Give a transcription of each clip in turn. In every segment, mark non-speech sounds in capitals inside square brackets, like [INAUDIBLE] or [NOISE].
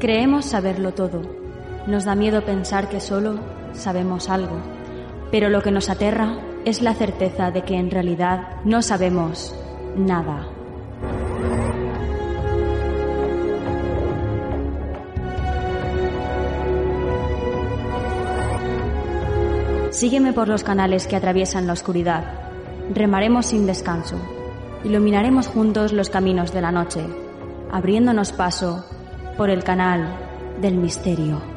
Creemos saberlo todo. Nos da miedo pensar que solo sabemos algo. Pero lo que nos aterra es la certeza de que en realidad no sabemos nada. Sígueme por los canales que atraviesan la oscuridad. Remaremos sin descanso. Iluminaremos juntos los caminos de la noche, abriéndonos paso por el canal del misterio.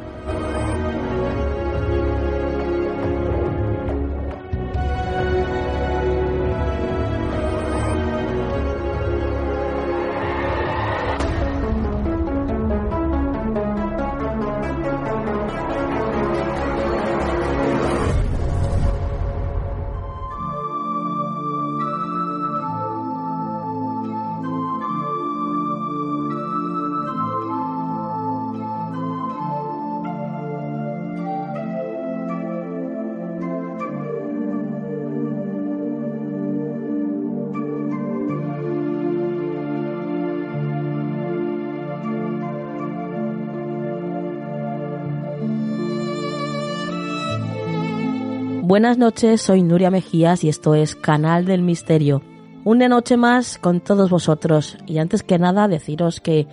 Buenas noches, soy Nuria Mejías y esto es Canal del Misterio. Una noche más con todos vosotros y antes que nada deciros que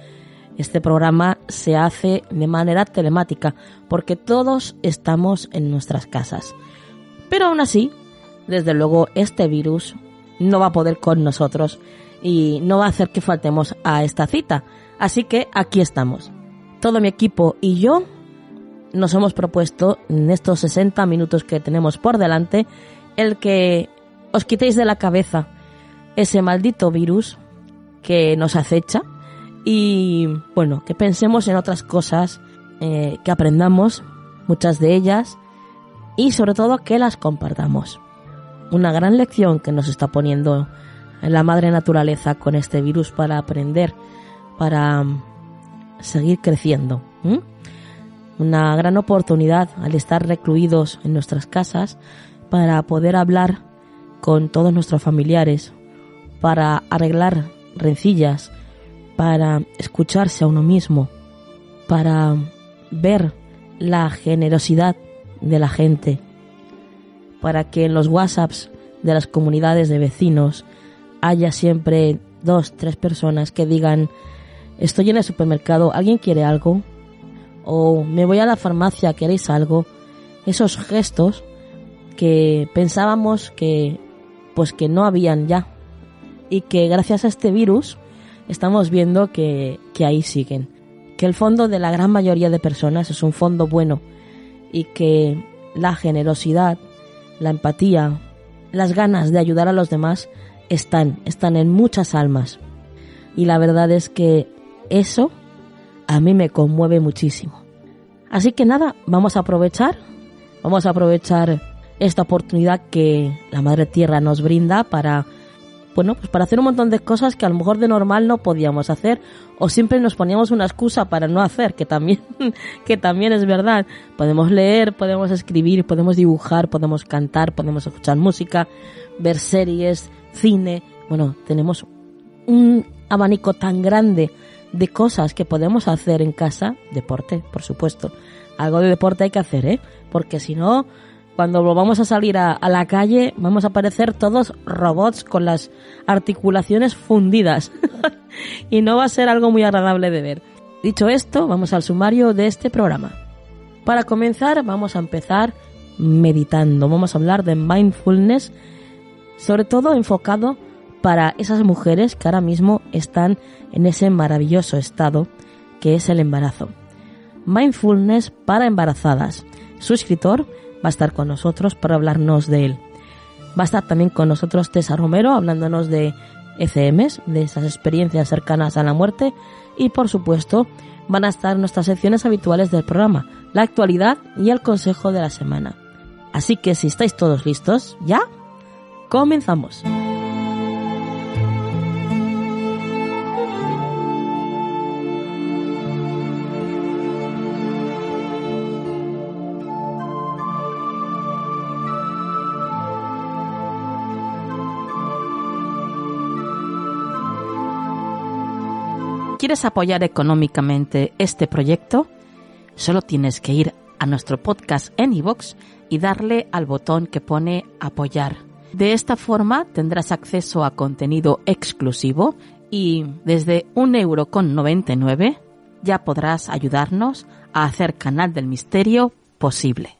este programa se hace de manera telemática porque todos estamos en nuestras casas. Pero aún así, desde luego este virus no va a poder con nosotros y no va a hacer que faltemos a esta cita. Así que aquí estamos. Todo mi equipo y yo nos hemos propuesto en estos 60 minutos que tenemos por delante el que os quitéis de la cabeza ese maldito virus que nos acecha y bueno, que pensemos en otras cosas, eh, que aprendamos muchas de ellas y sobre todo que las compartamos. Una gran lección que nos está poniendo en la madre naturaleza con este virus para aprender, para seguir creciendo una gran oportunidad al estar recluidos en nuestras casas para poder hablar con todos nuestros familiares, para arreglar rencillas, para escucharse a uno mismo, para ver la generosidad de la gente, para que en los WhatsApps de las comunidades de vecinos haya siempre dos, tres personas que digan estoy en el supermercado, ¿alguien quiere algo? O me voy a la farmacia, ¿queréis algo? Esos gestos que pensábamos que pues que no habían ya y que gracias a este virus estamos viendo que, que ahí siguen. Que el fondo de la gran mayoría de personas es un fondo bueno y que la generosidad, la empatía, las ganas de ayudar a los demás están, están en muchas almas. Y la verdad es que eso a mí me conmueve muchísimo. Así que nada, vamos a aprovechar, vamos a aprovechar esta oportunidad que la Madre Tierra nos brinda para bueno, pues para hacer un montón de cosas que a lo mejor de normal no podíamos hacer o siempre nos poníamos una excusa para no hacer, que también [LAUGHS] que también es verdad. Podemos leer, podemos escribir, podemos dibujar, podemos cantar, podemos escuchar música, ver series, cine. Bueno, tenemos un abanico tan grande de cosas que podemos hacer en casa, deporte, por supuesto. Algo de deporte hay que hacer, ¿eh? Porque si no, cuando vamos a salir a, la calle, vamos a parecer todos robots con las articulaciones fundidas. [LAUGHS] y no va a ser algo muy agradable de ver. Dicho esto, vamos al sumario de este programa. Para comenzar, vamos a empezar meditando. Vamos a hablar de mindfulness, sobre todo enfocado para esas mujeres que ahora mismo están en ese maravilloso estado que es el embarazo. Mindfulness para embarazadas. Su escritor va a estar con nosotros para hablarnos de él. Va a estar también con nosotros Tessa Romero hablándonos de ECMs, de esas experiencias cercanas a la muerte y por supuesto van a estar nuestras secciones habituales del programa, la actualidad y el consejo de la semana. Así que si estáis todos listos, ya comenzamos. Quieres apoyar económicamente este proyecto, solo tienes que ir a nuestro podcast en iVoox y darle al botón que pone apoyar. De esta forma tendrás acceso a contenido exclusivo y desde un euro con 99 ya podrás ayudarnos a hacer Canal del Misterio posible.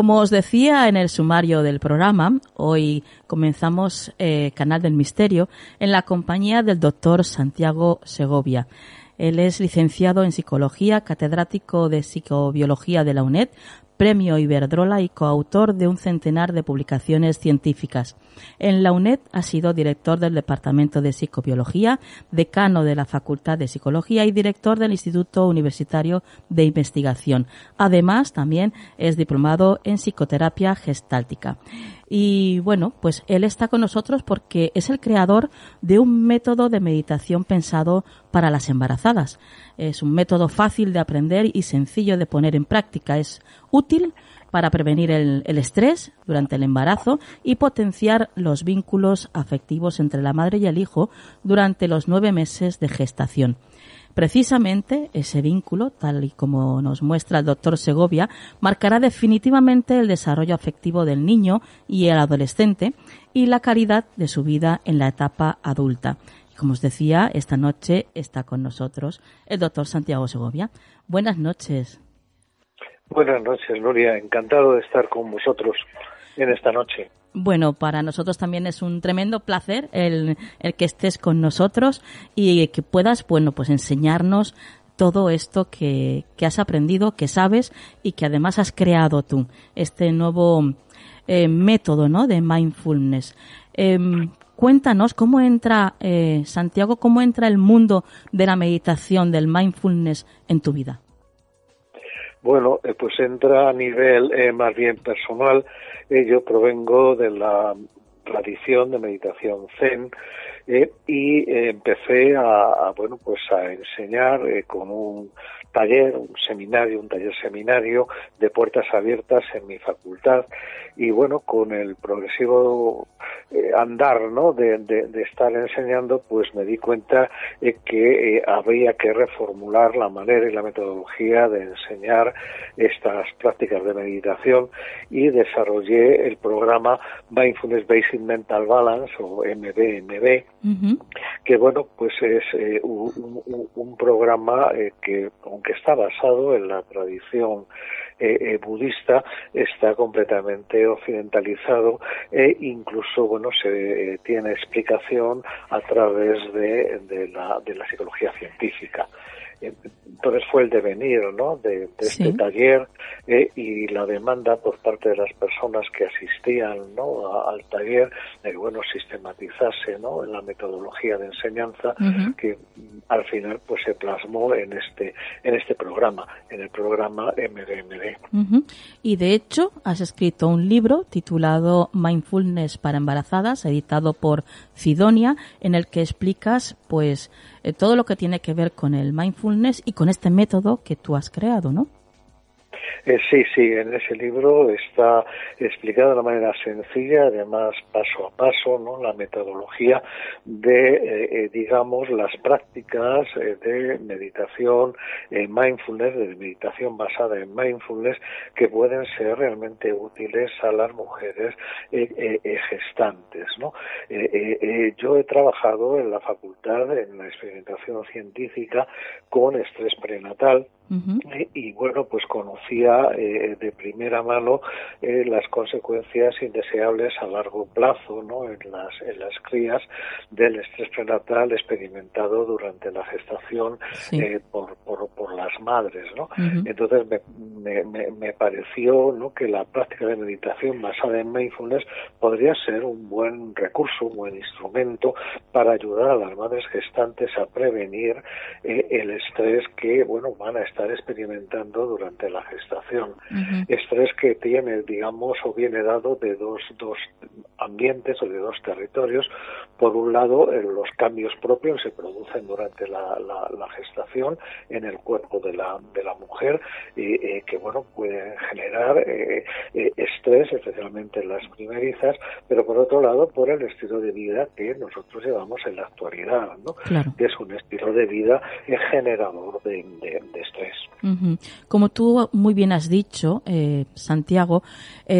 Como os decía en el sumario del programa, hoy comenzamos eh, Canal del Misterio en la compañía del doctor Santiago Segovia. Él es licenciado en psicología, catedrático de psicobiología de la UNED, premio Iberdrola y coautor de un centenar de publicaciones científicas. En la UNED ha sido director del Departamento de Psicobiología, decano de la Facultad de Psicología y director del Instituto Universitario de Investigación. Además, también es diplomado en psicoterapia gestáltica. Y bueno, pues él está con nosotros porque es el creador de un método de meditación pensado para las embarazadas. Es un método fácil de aprender y sencillo de poner en práctica. Es útil para prevenir el, estrés durante el embarazo y potenciar los vínculos afectivos entre la madre y el hijo durante los nueve meses de gestación. Precisamente ese vínculo, tal y como nos muestra el doctor Segovia, marcará definitivamente el desarrollo afectivo del niño y el adolescente y la calidad de su vida en la etapa adulta. Como os decía, esta noche está con nosotros el doctor Santiago Segovia. Buenas noches. Buenas noches, Nuria. Encantado de estar con vosotros en esta noche. Bueno, para nosotros también es un tremendo placer el, que estés con nosotros y que puedas, bueno, pues enseñarnos todo esto que, has aprendido, que sabes y que además has creado tú, este nuevo eh, método, ¿no? De mindfulness. Em, cuéntanos cómo entra, eh, Santiago, cómo entra el mundo de la meditación, del mindfulness en tu vida. Bueno, eh, pues entra a nivel eh, más bien personal. Eh, yo provengo de la tradición de meditación zen y empecé a, bueno pues a enseñar con un taller, un seminario, un taller seminario de puertas abiertas en mi facultad y bueno, con el progresivo eh, andar ¿no? De, de, estar enseñando, pues me di cuenta eh, que eh, había que reformular la manera y la metodología de enseñar estas prácticas de meditación y desarrollé el programa Mindfulness Basic Mental Balance o MBMB, que bueno, pues es un, un, programa que aunque está basado en la tradición eh, eh, budista está completamente occidentalizado e incluso bueno se eh, tiene explicación a través de, de, la, de la psicología científica entonces fue el devenir ¿no? de, este taller eh, y la demanda por parte de las personas que asistían ¿no? al taller de bueno sistematizarse ¿no? en la metodología de enseñanza que al final pues se plasmó en este en este programa en el programa MDMD y de hecho has escrito un libro titulado Mindfulness para embarazadas editado por Fidonia en el que explicas pues eh, todo lo que tiene que ver con el mindfulness y con este método que tú has creado, ¿no? Eh, sí, sí, en ese libro está explicada de una manera sencilla, además paso a paso, ¿no? la metodología de, eh, eh, digamos, las prácticas de meditación, mindfulness, de meditación basada en mindfulness, que pueden ser realmente útiles a las mujeres gestantes. ¿no? yo he trabajado en la facultad, en la experimentación científica, con estrés prenatal, y bueno, pues conocía eh, de primera mano eh, las consecuencias indeseables a largo plazo ¿no? en, las, en las crías del estrés prenatal experimentado durante la gestación eh, por, por, por, las madres. ¿no? Entonces me, me, me, pareció ¿no? que la práctica de meditación basada en mindfulness podría ser un buen recurso, un buen instrumento para ayudar a las madres gestantes a prevenir el estrés que bueno van a estar estar experimentando durante la gestación. Estrés que tiene, digamos, o viene dado de dos, dos ambientes o de dos territorios. Por un lado, los cambios propios se producen durante la, gestación en el cuerpo de la, de la mujer y eh, que, bueno, pueden generar eh, eh, estrés, especialmente en las primerizas, pero por otro lado, por el estilo de vida que nosotros llevamos en la actualidad, ¿no? Que es un estilo de vida generador de, estrés. Como tú muy bien has dicho, Santiago,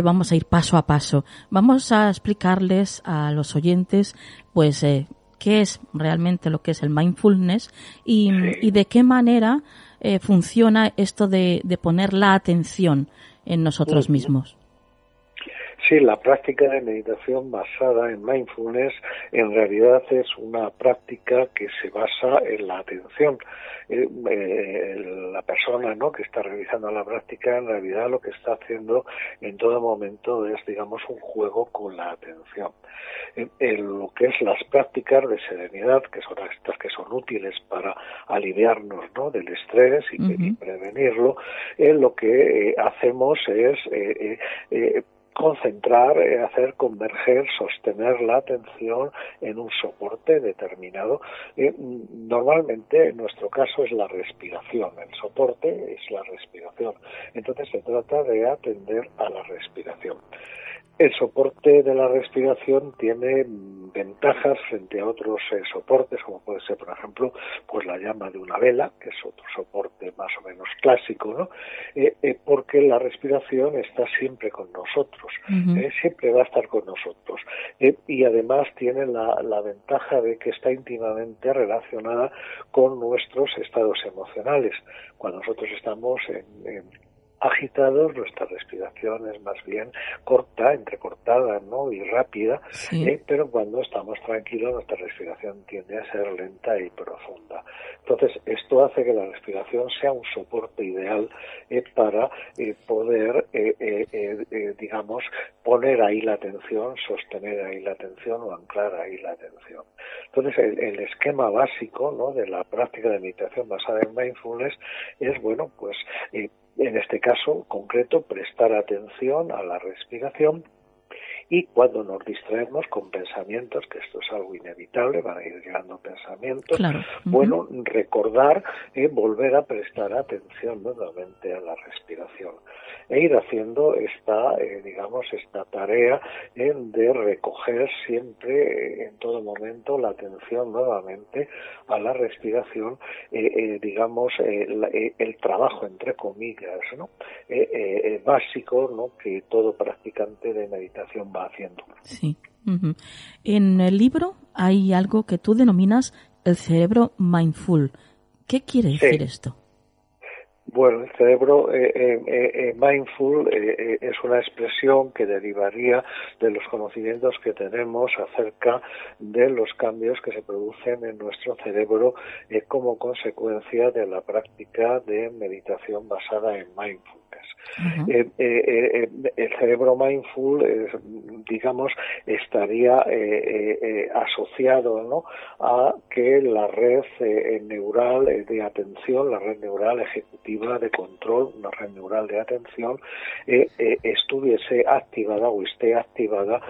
vamos a ir paso a paso. Vamos a explicarles a los oyentes, pues, eh, qué es realmente lo que es el mindfulness y, de qué manera eh, funciona esto de, poner la atención en nosotros mismos. Sí, la práctica de meditación basada en mindfulness en realidad es una práctica que se basa en la atención. Eh, eh, la persona ¿no? que está realizando la práctica en realidad lo que está haciendo en todo momento es, digamos, un juego con la atención. En, lo que es las prácticas de serenidad, que son estas que son útiles para aliviarnos ¿no? del estrés y, prevenirlo, eh, lo que hacemos es concentrar, eh, hacer converger, sostener la atención en un soporte determinado. Eh, normalmente, en nuestro caso, es la respiración. El soporte es la respiración. Entonces, se trata de atender a la respiración. El soporte de la respiración tiene ventajas frente a otros eh, soportes, como puede ser, por ejemplo, pues la llama de una vela, que es otro soporte más o menos clásico, ¿no? Eh, eh, porque la respiración está siempre con nosotros, siempre va a estar con nosotros. y además tiene la, la, ventaja de que está íntimamente relacionada con nuestros estados emocionales. Cuando nosotros estamos en agitados, nuestra respiración es más bien corta, entrecortada ¿no? y rápida, eh, pero cuando estamos tranquilos nuestra respiración tiende a ser lenta y profunda. Entonces, esto hace que la respiración sea un soporte ideal eh, para eh, poder, digamos, poner ahí la atención, sostener ahí la atención o anclar ahí la atención. Entonces, el, el esquema básico ¿no? de la práctica de meditación basada en mindfulness es, bueno, pues en este caso concreto, prestar atención a la respiración y cuando nos distraemos con pensamientos, que esto es algo inevitable, van a ir llegando pensamientos, bueno, recordar, y volver a prestar atención nuevamente a la respiración e ir haciendo esta, eh, digamos, esta tarea de recoger siempre, eh, en todo momento, la atención nuevamente a la respiración, eh, digamos, el trabajo, entre comillas, ¿no? básico, ¿no? Que todo practicante de meditación va haciendo. Sí. En el libro hay algo que tú denominas el cerebro mindful. ¿Qué quiere decir esto? Bueno, el cerebro eh, eh, eh, mindful es una expresión que derivaría de los conocimientos que tenemos acerca de los cambios que se producen en nuestro cerebro como consecuencia de la práctica de meditación basada en mindful. Eh, eh, eh, el cerebro mindful, digamos, estaría asociado ¿no? a que la red neural de atención, la red neural ejecutiva de control, una red neural de atención, estuviese activada o esté activada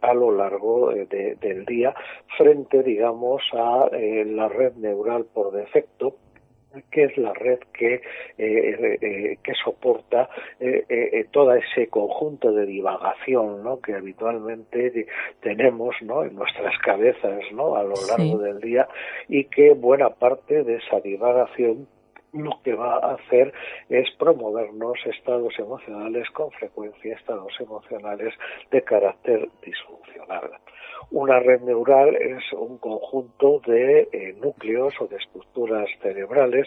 a lo largo del día frente, digamos, a la red neural por defecto que es la red que, eh, eh, que soporta eh, todo ese conjunto de divagación ¿no? que habitualmente tenemos ¿no? en nuestras cabezas ¿no? a lo largo del día y que buena parte de esa divagación lo que va a hacer es promovernos estados emocionales con frecuencia, estados emocionales de carácter disfuncional. Una red neural es un conjunto de eh, núcleos o de estructuras cerebrales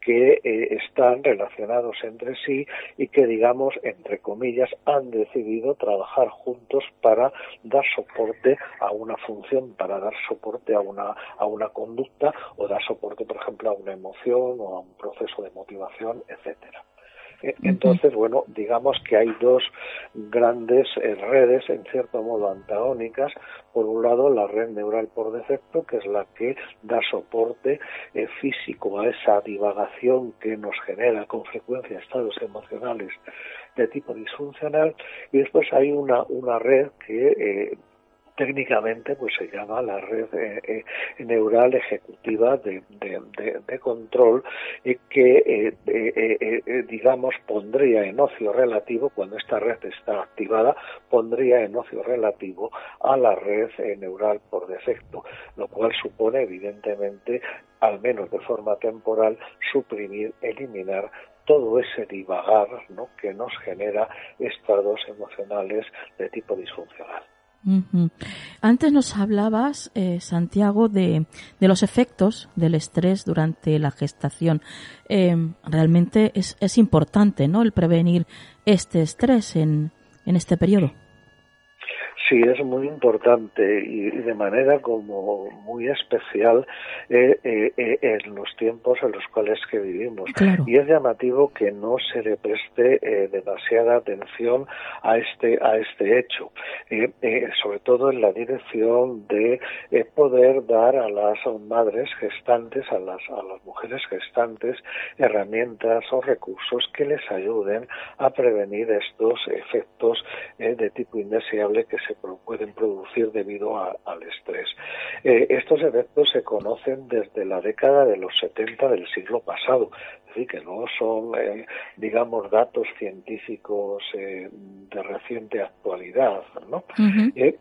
que eh, están relacionados entre sí y que, digamos, entre comillas, han decidido trabajar juntos para dar soporte a una función, para dar soporte a una, a una conducta o dar soporte, por ejemplo, a una emoción o a un proceso de motivación, etcétera. Entonces, bueno, digamos que hay dos grandes redes, en cierto modo antagónicas. Por un lado, la red neural por defecto, que es la que da soporte físico a esa divagación que nos genera con frecuencia estados emocionales de tipo disfuncional y después hay una, una red que eh, técnicamente pues se llama la red eh, eh, neural ejecutiva de, control y que digamos pondría en ocio relativo cuando esta red está activada pondría en ocio relativo a la red neural por defecto lo cual supone evidentemente al menos de forma temporal suprimir eliminar todo ese divagar ¿no? que nos genera estados emocionales de tipo disfuncional. Antes nos hablabas, eh, Santiago, de, de, los efectos del estrés durante la gestación. Eh, realmente es, es, importante, ¿no? El prevenir este estrés en, en este periodo. Sí, es muy importante y de manera como muy especial eh, eh, eh, en los tiempos en los cuales que vivimos. Y es llamativo que no se le preste demasiada atención a este a este hecho, sobre todo en la dirección de poder dar a las madres gestantes, a las a las mujeres gestantes herramientas o recursos que les ayuden a prevenir estos efectos de tipo indeseable que se pueden producir debido al estrés. Eh, estos efectos se conocen desde la década de los 70 del siglo pasado, decir, que no son, eh, digamos, datos científicos eh, de reciente actualidad, ¿no?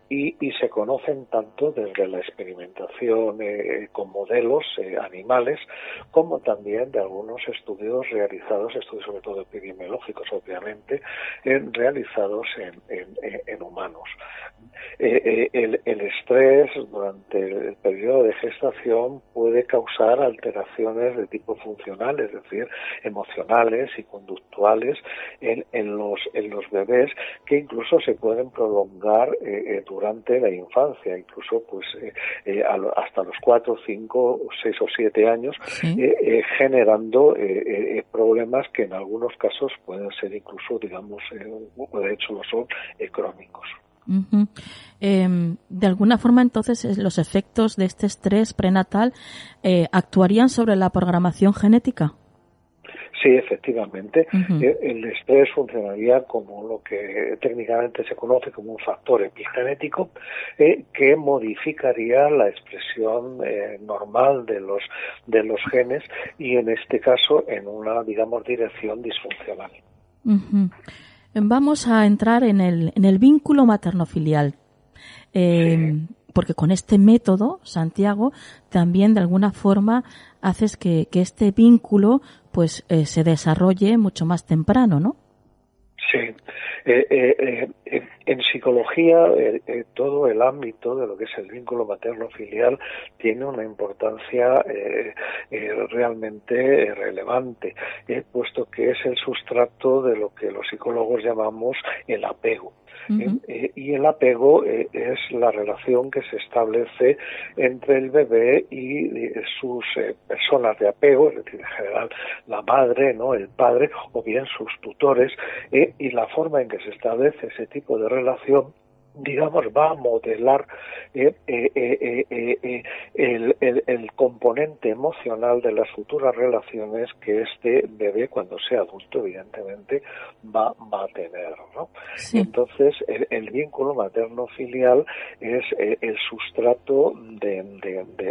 y, y, se conocen tanto desde la experimentación con modelos animales como también de algunos estudios realizados, estudios sobre todo epidemiológicos, obviamente, realizados en humanos. Eh, eh, el, estrés durante el periodo de gestación puede causar alteraciones de tipo funcional, es decir, emocionales y conductuales en, en los, en los bebés que incluso se pueden prolongar eh, durante la infancia, incluso pues hasta los 4, 5, 6 o 7 años, generando problemas que en algunos casos pueden ser incluso, digamos, de hecho lo son, crónicos. Em, de alguna forma, entonces, los efectos de este estrés prenatal eh, actuarían sobre la programación genética. Sí, efectivamente. Eh, el estrés funcionaría como lo que técnicamente se conoce como un factor epigenético eh, que modificaría la expresión normal de los de los genes y en este caso en una digamos dirección disfuncional. Vamos a entrar en el, en el vínculo materno-filial. Eh, porque con este método, Santiago, también de alguna forma haces que, que este vínculo pues eh, se desarrolle mucho más temprano, ¿no? Sí. Eh, eh, eh en psicología, eh, todo el ámbito de lo que es el vínculo materno-filial tiene una importancia realmente relevante, puesto que es el sustrato de lo que los psicólogos llamamos el apego. Eh, y el apego eh, es la relación que se establece entre el bebé y sus eh, personas de apego, es decir, en general la madre, no, el padre o bien sus tutores, y la forma en que se establece ese tipo de relación digamos, va a modelar eh, eh, eh, el, el, componente emocional de las futuras relaciones que este bebé, cuando sea adulto, evidentemente, va, va a tener. ¿no? Entonces, el, vínculo materno-filial es el sustrato de,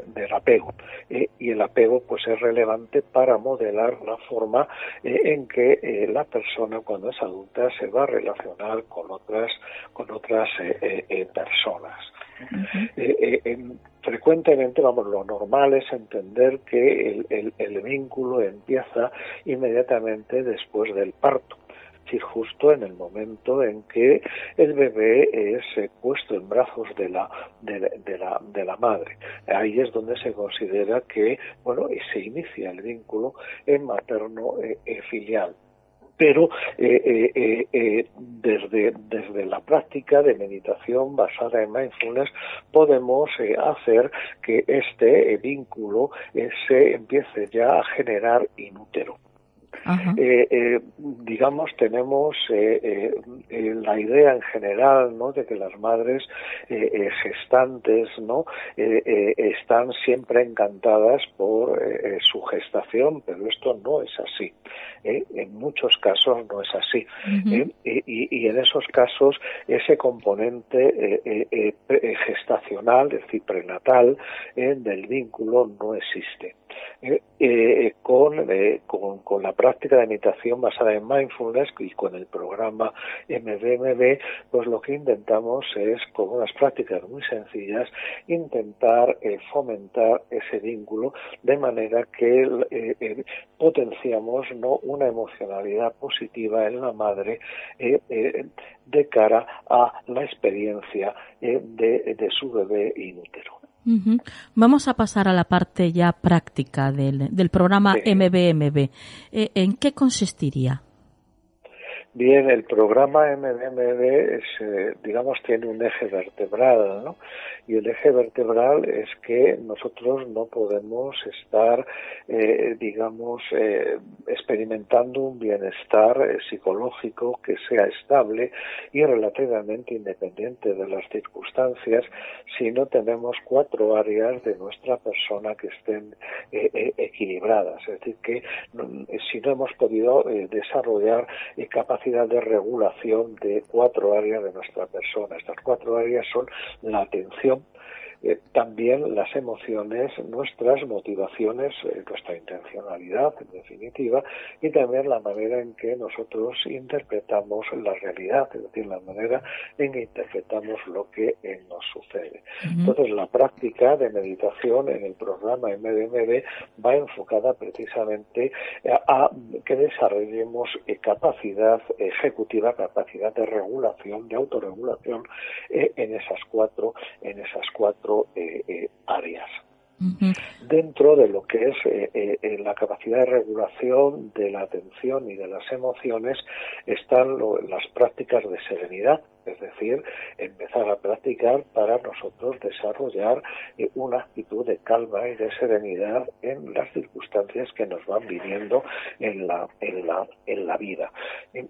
del apego. y el apego pues es relevante para modelar la forma en que la persona, cuando es adulta, se va a relacionar con otras, con otras eh, eh, personas. Eh, frecuentemente, vamos, lo normal es entender que el, el, vínculo empieza inmediatamente después del parto es decir, justo en el momento en que el bebé es puesto en brazos de la, de, la, de la madre. Ahí es donde se considera que, bueno, se inicia el vínculo en materno filial pero eh, eh, eh, desde, desde la práctica de meditación basada en mindfulness podemos hacer que este vínculo se empiece ya a generar inútero. Digamos, tenemos la idea en general, ¿no? De que las madres gestantes, ¿no? están siempre encantadas por su gestación, pero esto no es así. En muchos casos no es así. y, en esos casos, ese componente gestacional, es decir, prenatal, del vínculo no existe. Eh, eh, con, eh, con, la práctica de meditación basada en mindfulness y con el programa MBMB, pues lo que intentamos es, con unas prácticas muy sencillas, intentar fomentar ese vínculo de manera que potenciamos ¿no? una emocionalidad positiva en la madre de cara a la experiencia de, de su bebé inútero. Vamos a pasar a la parte ya práctica del, del programa MBMB. Eh, ¿En qué consistiría? Bien, el programa MBMB es, eh, digamos, tiene un eje vertebral, ¿no? Y el eje vertebral es que nosotros no podemos estar, eh, digamos, eh, experimentando un bienestar eh, psicológico que sea estable y relativamente independiente de las circunstancias si no tenemos cuatro áreas de nuestra persona que estén equilibradas. Es decir, que si no hemos podido desarrollar capacidad de regulación de cuatro áreas de nuestra persona. Estas cuatro áreas son la atención, eh, también las emociones, nuestras motivaciones, eh, nuestra intencionalidad, en definitiva, y también la manera en que nosotros interpretamos la realidad, es decir, la manera en que interpretamos lo que eh, nos sucede. Entonces, la práctica de meditación en el programa MDMD va enfocada precisamente a, que desarrollemos capacidad ejecutiva, capacidad de regulación, de autorregulación en esas cuatro, en esas cuatro eh, eh, áreas. Dentro de lo que es eh, la capacidad de regulación de la atención y de las emociones están las prácticas de serenidad, es decir, empezar a practicar para nosotros desarrollar eh, una actitud de calma y de serenidad en las circunstancias que nos van viviendo en la, en la, en la vida.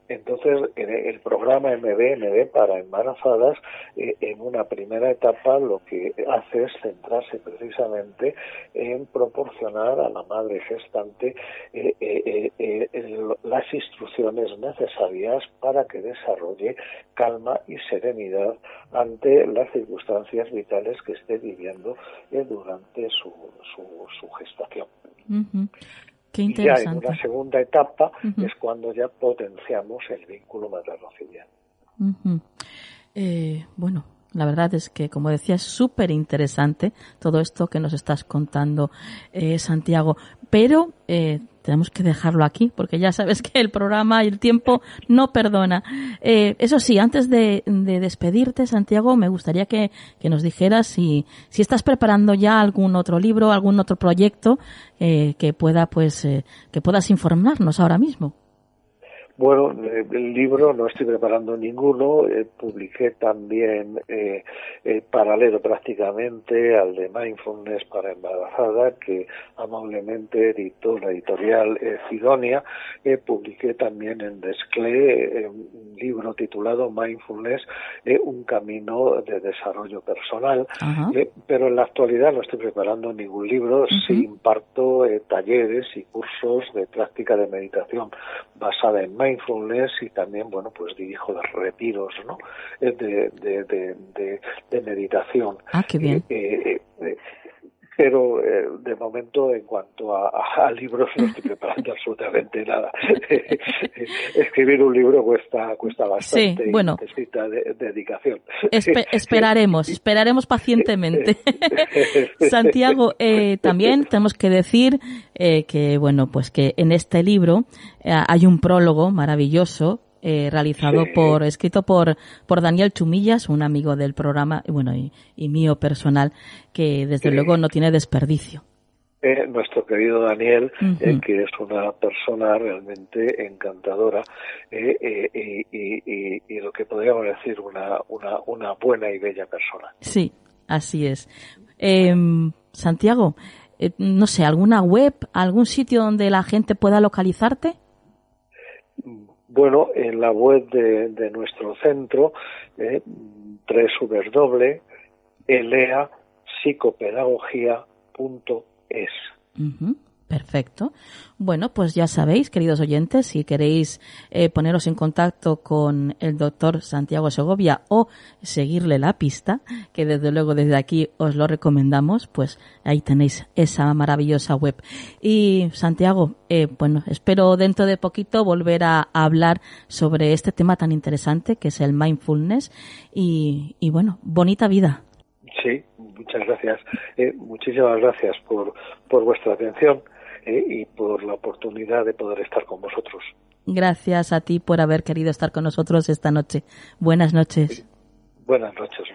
Entonces, el programa MBND para embarazadas, eh, en una primera etapa, lo que hace es centrarse precisamente en proporcionar a la madre gestante eh, las instrucciones necesarias para que desarrolle calma y serenidad ante las circunstancias vitales que esté viviendo eh, durante su, su, gestación. Qué Ya en una segunda etapa es cuando ya potenciamos el vínculo materno-filial. Eh, bueno, la verdad es que, como decía, es súper interesante todo esto que nos estás contando, eh, Santiago. Pero eh, tenemos que dejarlo aquí, porque ya sabes que el programa y el tiempo no perdona. Eh, eso sí, antes de, despedirte, Santiago, me gustaría que, nos dijeras si, si estás preparando ya algún otro libro, algún otro proyecto eh, que pueda, pues, eh, que puedas informarnos ahora mismo. Bueno, eh, el libro no estoy preparando ninguno. Eh, publiqué también eh, paralelo prácticamente al de Mindfulness para embarazada que amablemente editó la editorial Sidonia. publiqué también en Desclé un libro titulado Mindfulness, un camino de desarrollo personal. pero en la actualidad no estoy preparando ningún libro. Sí imparto talleres y cursos de práctica de meditación basada en mindfulness y también, bueno, pues dirijo los retiros, ¿no? De, de, de, de, meditación. Ah, qué bien. Eh, eh, pero eh, de momento en cuanto a, libros no estoy preparando [LAUGHS] absolutamente nada. [LAUGHS] Escribir un libro cuesta cuesta bastante sí, bueno, necesita dedicación. [LAUGHS] esperaremos, esperaremos pacientemente. Santiago, eh, también tenemos que decir eh, que bueno, pues que en este libro eh, hay un prólogo maravilloso eh, realizado por, escrito por, por Daniel Chumillas, un amigo del programa, y bueno, y, mío personal, que desde luego no tiene desperdicio. Eh, nuestro querido Daniel, eh, que es una persona realmente encantadora y, lo que podríamos decir una, una, una buena y bella persona. Sí, así es. Em, Santiago, no sé, ¿alguna web, algún sitio donde la gente pueda localizarte? Bueno, en la web de, nuestro centro, eh, www.eleapsicopedagogía.es. Perfecto. Bueno, pues ya sabéis, queridos oyentes, si queréis eh, poneros en contacto con el doctor Santiago Segovia o seguirle la pista, que desde luego desde aquí os lo recomendamos, pues ahí tenéis esa maravillosa web. Y Santiago, eh, bueno, espero dentro de poquito volver a, hablar sobre este tema tan interesante que es el mindfulness y, y bueno, bonita vida. Sí, muchas gracias. Eh, muchísimas gracias por, por vuestra atención eh, y por la oportunidad de poder estar con vosotros. Gracias a ti por haber querido estar con nosotros esta noche. Buenas noches. Buenas noches,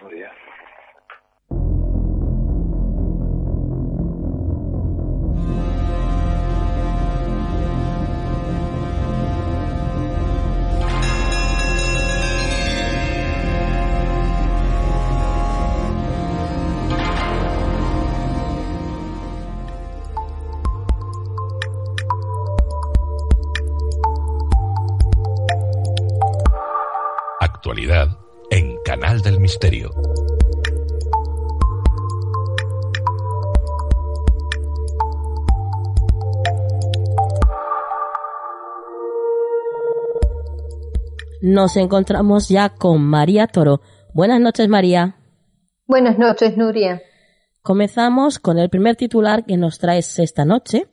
En Canal del Misterio. Nos encontramos ya con María Toro. Buenas noches, María. Buenas noches, Nuria. Comenzamos con el primer titular que nos traes esta noche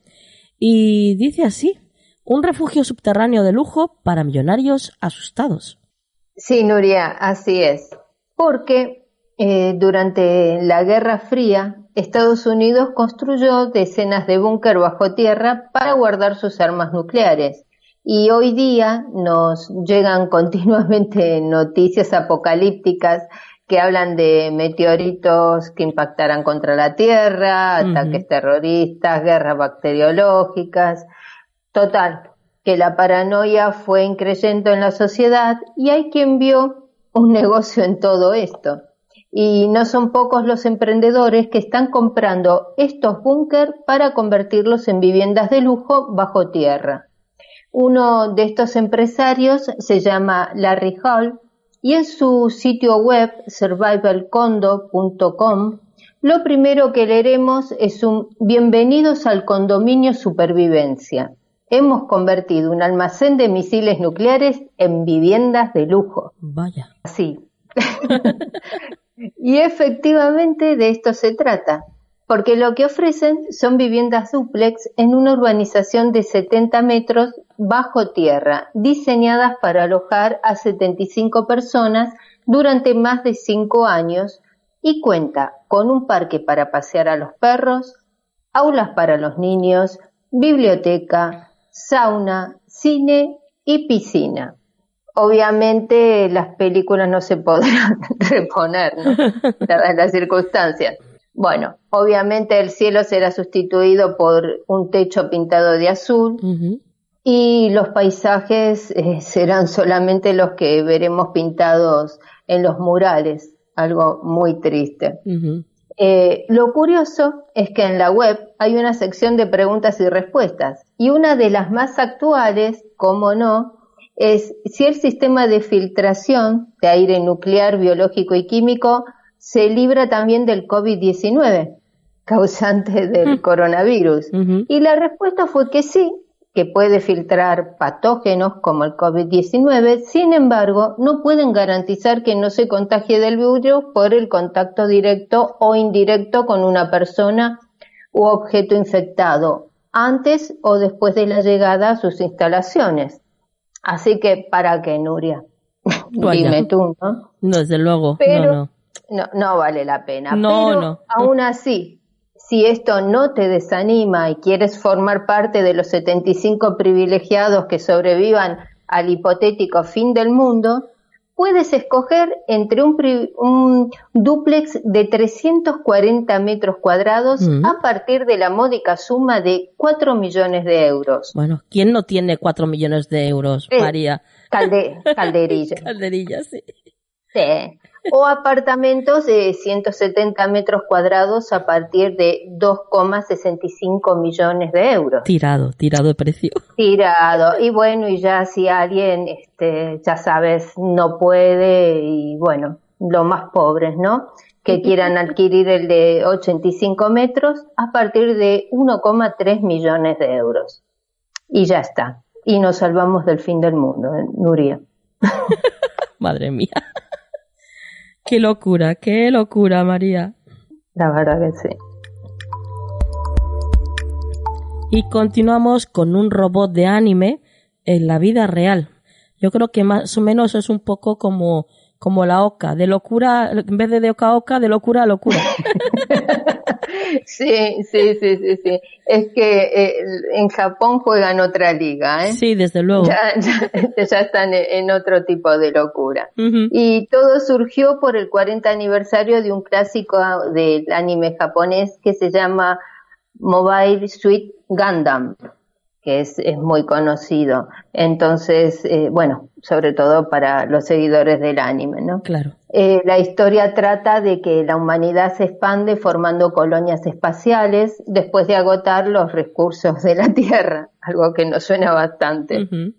y dice así, un refugio subterráneo de lujo para millonarios asustados. Sí, Nuria, así es. Porque eh, durante la Guerra Fría, Estados Unidos construyó decenas de búnker bajo tierra para guardar sus armas nucleares. Y hoy día nos llegan [LAUGHS] continuamente noticias apocalípticas que hablan de meteoritos que impactarán contra la Tierra, ataques terroristas, guerras bacteriológicas. Total, que la paranoia fue increyendo en la sociedad y hay quien vio un [LAUGHS] negocio en todo esto. Y no son pocos los emprendedores que están comprando estos búnker para convertirlos en viviendas de lujo bajo tierra. Uno de estos empresarios se llama Larry Hall y en su sitio web survivalcondo.com lo primero que leeremos es un Bienvenidos al condominio supervivencia hemos convertido un almacén de misiles nucleares en viviendas de lujo. Vaya. Sí. [LAUGHS] y efectivamente de esto se trata, porque lo que ofrecen son viviendas duplex en una urbanización de 70 metros bajo tierra, diseñadas para alojar a 75 personas durante más de 5 años y cuenta con un parque para pasear a los perros, aulas para los niños, biblioteca, sauna, cine y piscina. Obviamente las películas no se podrán [LAUGHS] reponer, ¿no? [LAUGHS] dadas las circunstancias. Bueno, obviamente el cielo será sustituido por un techo pintado de azul y los paisajes eh, serán solamente los que veremos pintados en los murales, algo muy triste. Eh, lo curioso es que en la web hay una sección de preguntas y respuestas. Y una de las más actuales, como no, es si el sistema de filtración de aire nuclear, biológico y químico se libra también del COVID-19, [LAUGHS] causante del coronavirus. Y la respuesta fue que sí, que puede filtrar patógenos como el COVID-19, sin embargo, no pueden garantizar que no se contagie del virus por el contacto directo o indirecto con una persona u objeto infectado, antes o después de la llegada a sus instalaciones. Así que, ¿para qué, Nuria? [LAUGHS] Dime tú, ¿no? No, desde luego. Pero no, no. no, vale la pena. No, Pero no. aún así, si esto no te desanima y quieres formar parte de los 75 privilegiados que sobrevivan al hipotético fin del mundo, puedes escoger entre un, duplex de 340 metros cuadrados mm. a partir de la módica suma de 4 millones de euros. Bueno, ¿quién no tiene 4 millones de euros, eh, María? [LAUGHS] calderilla. calderilla, sí. Sí. O apartamentos de 170 metros cuadrados a partir de 2,65 millones de euros. Tirado, tirado de precio. Tirado. Y bueno, y ya si alguien, este, ya sabes, no puede, y bueno, los más pobres, ¿no? Que quieran adquirir el de 85 metros a partir de 1,3 millones de euros. Y ya está. Y nos salvamos del fin del mundo, ¿eh? Nuria. [LAUGHS] Madre mía. Qué locura, qué locura, María. La verdad que sí. Y continuamos con un robot de anime en la vida real. Yo creo que más o menos es un poco como, como la oca, de locura, en vez de de oca a oca, de locura a locura. [LAUGHS] Sí, sí, sí, sí, sí. Es que eh, en Japón juegan otra liga, ¿eh? Sí, desde luego. Ya, ya, [LAUGHS] ya están en otro tipo de locura. Y todo surgió por el 40 aniversario de un clásico del anime japonés que se llama Mobile Suit Gundam, que es, es muy conocido. Entonces, eh, bueno, sobre todo para los seguidores del anime, ¿no? Claro. Eh, la historia trata de que la humanidad se expande formando colonias espaciales después de agotar los recursos de la [LAUGHS] Tierra, algo que nos suena bastante. Ujú.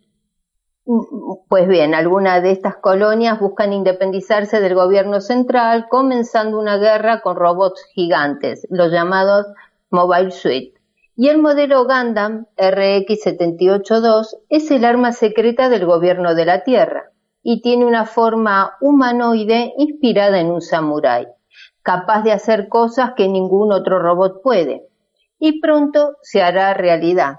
Pues bien, algunas de estas colonias buscan independizarse del gobierno central, comenzando una guerra con robots gigantes, los llamados Mobile Suit. Y el modelo Gundam RX-782 es el arma secreta del gobierno de la Tierra y tiene una forma humanoide inspirada en un samurái, capaz de hacer cosas que ningún otro robot puede. Y pronto se hará realidad.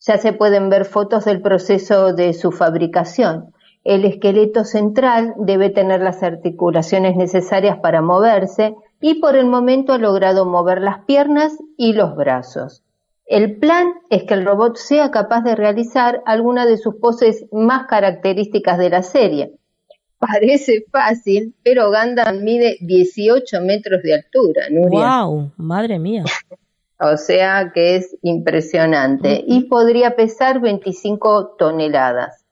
Ya se pueden ver fotos del proceso de su fabricación. El esqueleto central debe tener las articulaciones necesarias para moverse y por el momento ha logrado mover las piernas y los brazos. El plan es que el robot sea capaz de realizar alguna de sus poses más características de la serie. Parece fácil, pero Gundam mide 18 metros de altura, Nuria. Wow, madre mía. [LAUGHS] O sea que es impresionante y podría pesar 25 toneladas.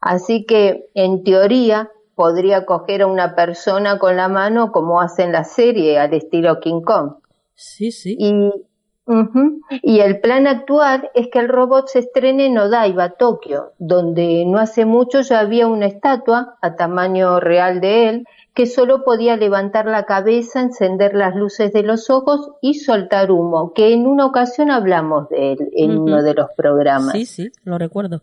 Así que, en teoría, podría coger a una persona con la mano como hace en la serie al estilo King Kong. Sí, sí. Y, y el plan actual es que el robot se estrene en Odaiba, Tokio, donde no hace mucho ya había una estatua a tamaño real de él que solo podía levantar la cabeza, encender las luces de los ojos y soltar humo, que en una ocasión hablamos de él en uno de los programas. Sí, sí, lo recuerdo.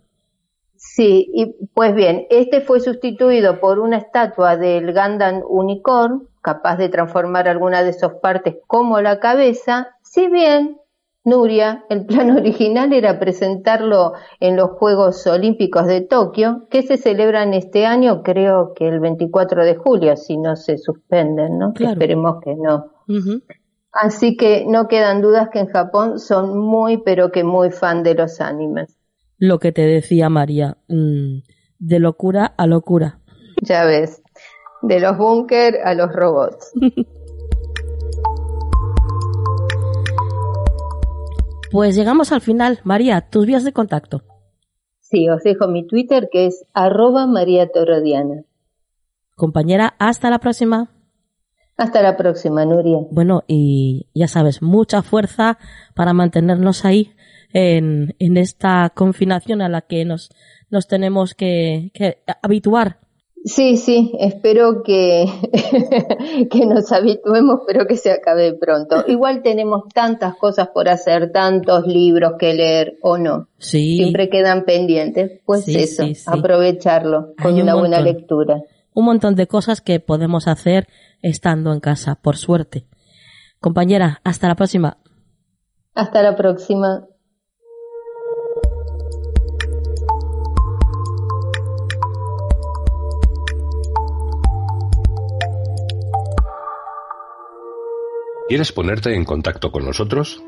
Sí, y pues bien, este fue sustituido por una estatua del Gundam Unicorn, capaz de transformar alguna de sus partes como la cabeza, si bien, Nuria, el plan [LAUGHS] original era presentarlo en los Juegos Olímpicos de Tokio, que se celebran este año, creo que el 24 de julio, si no se suspenden, ¿no? Claro. Esperemos que no. Así que no quedan dudas que en Japón son muy, pero que muy fan de los animes. Lo que te decía María, mm, de locura a locura. Ya ves, de los búnker a los robots. [LAUGHS] Pues llegamos al final. María, tus vías de contacto. Sí, os dejo mi Twitter que es arroba María Torodiana. Compañera, hasta la próxima. Hasta la próxima, Nuria. Bueno, y ya sabes, mucha fuerza para mantenernos ahí en, en esta confinación a la que nos, nos tenemos que, que habituar. Sí, sí, espero que, [LAUGHS] que nos habituemos, pero que se acabe pronto. Igual tenemos tantas cosas por hacer, tantos libros que leer, ¿o no? Sí, Siempre quedan pendientes. Pues Sí, eso, sí, sí. aprovecharlo con Hay un una buena lectura. un montón de cosas que podemos hacer estando en casa, por suerte. Compañera, hasta la próxima. Hasta la próxima. ¿Quieres ponerte en contacto con nosotros?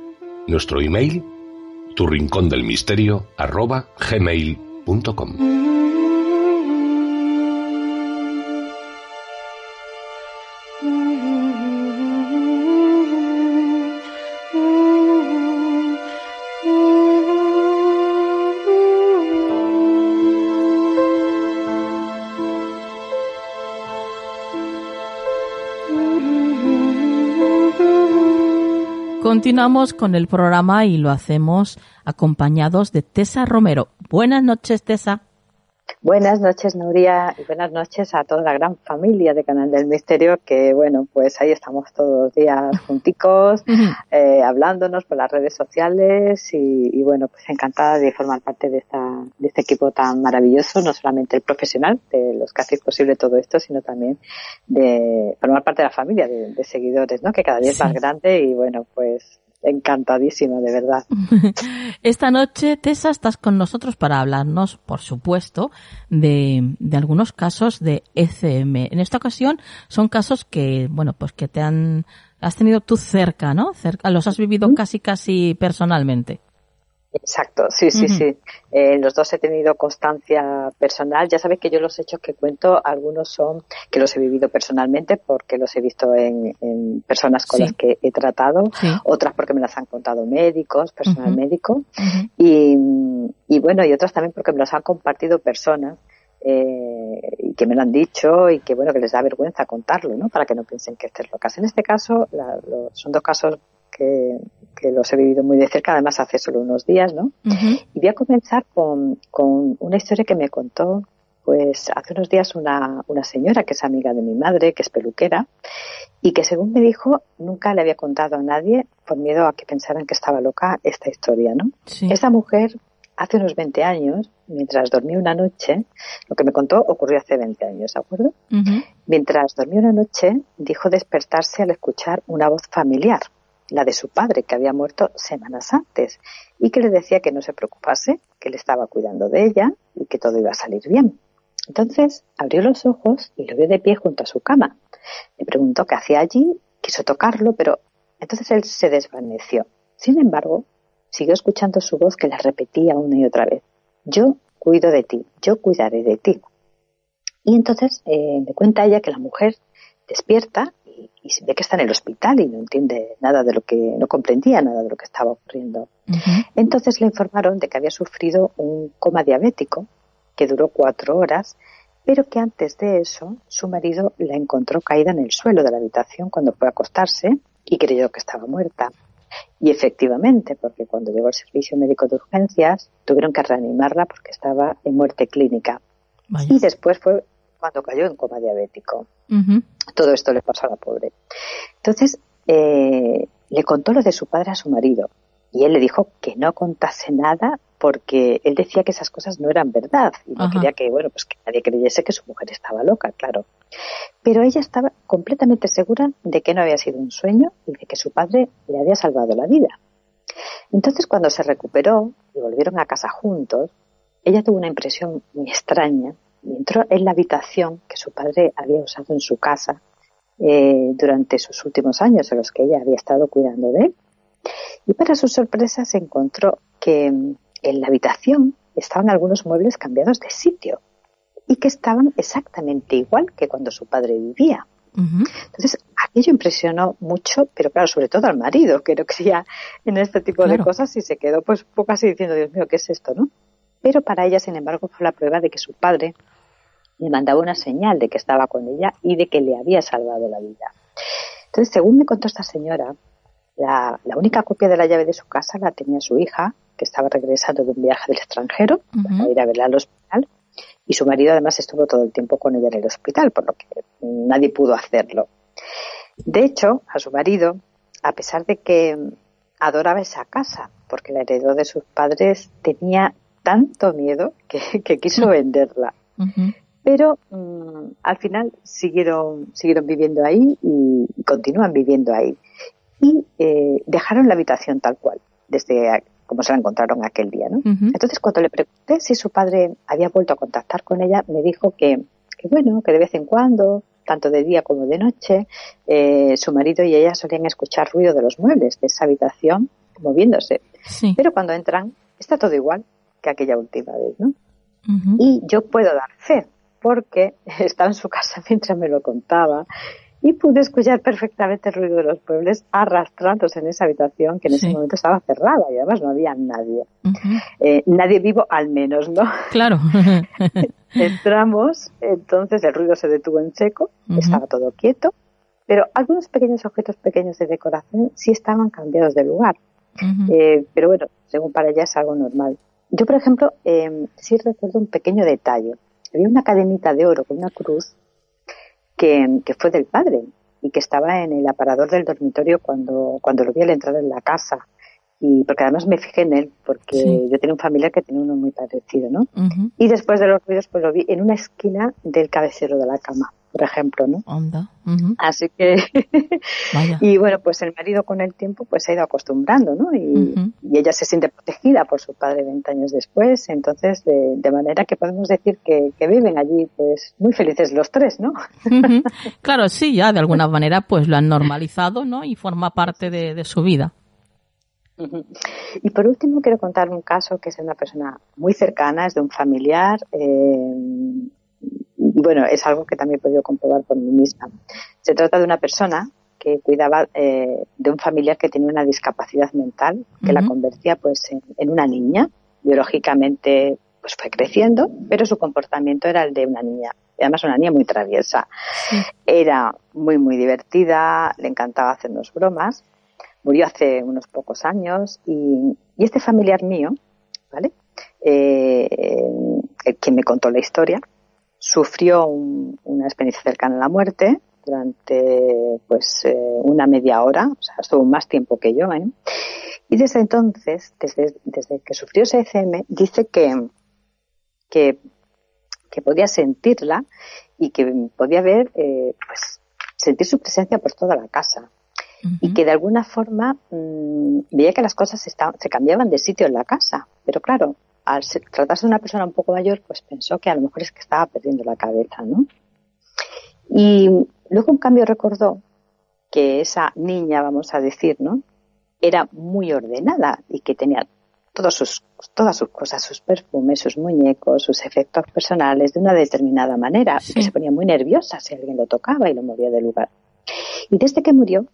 Nuestro email, tu del arroba gmail.com. Continuamos con el programa y lo hacemos acompañados de Tessa Romero. Buenas noches, Tessa. Buenas noches, Nuria, y buenas noches a toda la gran familia de Canal del Misterio, que bueno, pues ahí estamos todos los días junticos, [LAUGHS] eh, hablándonos por las redes sociales y, bueno, pues encantada de formar parte de, esta, de este equipo tan maravilloso, no solamente el profesional, de los que hacéis posible todo esto, sino también de formar parte de la familia de, seguidores, ¿no? Que cada día es más grande y bueno, pues encantadísima, de verdad. [LAUGHS] Esta noche, Tessa, estás con nosotros para hablarnos, por supuesto, de, de algunos casos de ECM. En esta ocasión son casos que, bueno, pues que te han, has tenido tú cerca, ¿no? Cerca, los has vivido casi, casi personalmente. Exacto, sí, sí, sí. Eh, los dos he tenido constancia personal. Ya sabéis que yo los hechos que cuento, algunos son que los he vivido personalmente porque los he visto en, personas con las que he tratado, otras porque me las han contado médicos, personal médico, y, y bueno, y otras también porque me los han compartido personas eh, y que me lo han dicho y que bueno que les da vergüenza contarlo, ¿no? Para que no piensen que este es lo que En este caso, son dos casos que, los he vivido muy de cerca, además hace solo unos días, ¿no? Y voy a comenzar con, con una historia que me contó, pues hace unos días una, una señora que es amiga de mi madre, que es peluquera, y que según me dijo, nunca le había contado a nadie por miedo a que pensaran que estaba loca esta historia, ¿no? Esta mujer, hace unos 20 años, mientras dormía una noche, lo que me contó ocurrió hace 20 años, ¿de acuerdo? Mientras dormía una noche, dijo despertarse al escuchar una voz familiar la de su padre, que había muerto semanas antes, y que le decía que no se preocupase, que le estaba cuidando de ella y que todo iba a salir bien. Entonces abrió los ojos y lo vio de pie junto a su cama. Le preguntó qué hacía allí, quiso tocarlo, pero entonces él se desvaneció. Sin embargo, siguió escuchando su voz que le repetía una y otra vez. Yo cuido de ti, yo cuidaré de ti. Y entonces eh, le cuenta ella que la mujer despierta y, ve que está en el hospital y no entiende nada de lo que, no comprendía nada de lo que estaba ocurriendo. Entonces le informaron de que había sufrido un coma diabético que duró cuatro horas, pero que antes de eso su marido la encontró caída en el suelo de la habitación cuando fue a acostarse y creyó que estaba muerta. Y efectivamente, porque cuando llegó el servicio médico de urgencias, tuvieron que reanimarla porque estaba en muerte clínica. Y después fue cuando cayó en coma diabético. Todo esto le pasó a la pobre. Entonces, eh, le contó lo de su padre a su marido y él le dijo que no contase nada porque él decía que esas cosas no eran verdad y no quería que, bueno, pues que nadie creyese que su mujer estaba loca, claro. Pero ella estaba completamente segura de que no había sido un sueño y de que su padre le había salvado la vida. Entonces, cuando se recuperó y volvieron a casa juntos, ella tuvo una impresión muy extraña y entró en la habitación que su padre había usado en su casa eh, durante sus últimos años en los que ella había estado cuidando de él. Y para su sorpresa se encontró que mm, en la habitación estaban algunos muebles cambiados de sitio y que estaban exactamente igual que cuando su padre vivía. Entonces, aquello impresionó mucho, pero claro, sobre todo al marido, que no creía en este tipo de cosas y se quedó pues un poco así diciendo, Dios mío, ¿qué es esto, no? Pero para ella, sin embargo, fue la prueba de que su padre le mandaba una señal de que estaba con ella y de que le había salvado la vida. Entonces, según me contó esta señora, la, única copia de la llave de su casa la tenía su hija, que estaba regresando de un viaje del extranjero para ir a verla al hospital, y su marido además estuvo todo el tiempo con ella en el hospital, por lo que nadie pudo hacerlo. De hecho, a su marido, a pesar de que adoraba esa casa, porque la heredó de sus padres, tenía tanto miedo que, quiso [LAUGHS] venderla. Pero mm, al final siguieron, siguieron viviendo ahí y, continúan viviendo ahí. Y eh, dejaron la habitación tal cual, desde como se la encontraron aquel día. ¿no? Entonces, cuando le pregunté si su padre había vuelto a contactar con ella, me dijo que, que bueno, que de vez en cuando, tanto de día como de noche, eh, su marido y ella solían escuchar ruido de los muebles de esa habitación moviéndose. Pero cuando entran, está todo igual que aquella última vez, ¿no? Y yo puedo dar fe, porque [LAUGHS] estaba en su casa [LAUGHS] mientras me lo contaba y pude escuchar perfectamente el ruido de los pueblos arrastrándose en esa habitación que en ese momento estaba cerrada y además no había nadie. Eh, nadie vivo al menos, ¿no? [LAUGHS] Claro. Entramos, entonces el ruido se detuvo en seco, estaba todo quieto, pero algunos pequeños objetos pequeños de decoración sí estaban cambiados de lugar. Eh, pero bueno, según para ella es algo normal. Yo, por ejemplo, eh, sí recuerdo un pequeño detalle. Había una cadenita de oro con una cruz que, que, fue del padre y que estaba en el aparador del dormitorio cuando, cuando lo vi al entrar en la casa. Y porque además me fijé en él, porque yo tenía un familiar que tenía uno muy parecido, ¿no? Y después de los ruidos, pues lo vi en una esquina del cabecero de la cama por ejemplo, ¿no? Así que, [LAUGHS] y bueno, pues el marido con el tiempo pues se ha ido acostumbrando, ¿no? Y, ella se siente protegida por su padre 20 años después, entonces de, manera que podemos decir que, viven allí pues muy felices los tres, ¿no? [LAUGHS] Claro, sí, ya de alguna manera pues lo han normalizado, ¿no? Y forma parte de, su vida. Y por último quiero contar un caso que es de una persona muy cercana, es de un familiar, eh, bueno, es algo que también he podido comprobar por mí misma. Se trata de una persona que cuidaba eh, de un familiar que tenía una discapacidad mental que la convertía pues en, una niña. Biológicamente pues fue creciendo, pero su comportamiento era el de una niña. Y además una niña muy traviesa. Era muy, muy divertida, le encantaba hacernos bromas. Murió hace unos pocos años y, este familiar mío, ¿vale? Eh, eh, quien me contó la historia, sufrió una experiencia cercana a la muerte durante pues eh, una media hora, o sea, estuvo más tiempo que yo, ¿eh? Y desde entonces, desde, desde que sufrió ese ECM, dice que, que, que podía sentirla y que podía ver, eh, pues, sentir su presencia por toda la casa. Y que de alguna forma mmm, veía que las cosas se, se cambiaban de sitio en la casa. Pero claro, al tratarse de una persona un poco mayor, pues pensó que a lo mejor es que estaba perdiendo la cabeza, ¿no? Y luego, en cambio, recordó que esa niña, vamos a decir, ¿no? Era muy ordenada y que tenía todos sus, todas sus cosas, sus perfumes, sus muñecos, sus efectos personales de una determinada manera, que se ponía muy nerviosa si alguien lo tocaba y lo movía de lugar. Y desde que murió,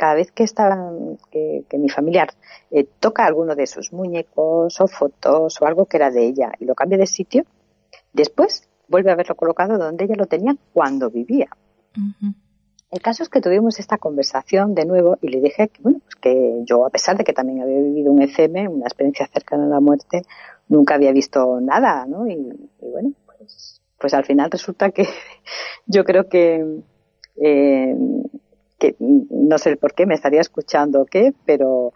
cada vez que estaba, que, mi familiar eh, toca alguno de sus muñecos o fotos o algo que era de ella y lo cambia de sitio, después vuelve a haberlo colocado donde ella lo tenía cuando vivía. El caso es que tuvimos esta conversación de nuevo y le dije que, bueno, pues que yo, a pesar de que también había vivido un ECM, una experiencia cercana a la muerte, nunca había visto nada, ¿no? Y, bueno, pues, pues al final resulta que [LAUGHS] yo creo que eh, que no sé por qué me estaría escuchando o qué, pero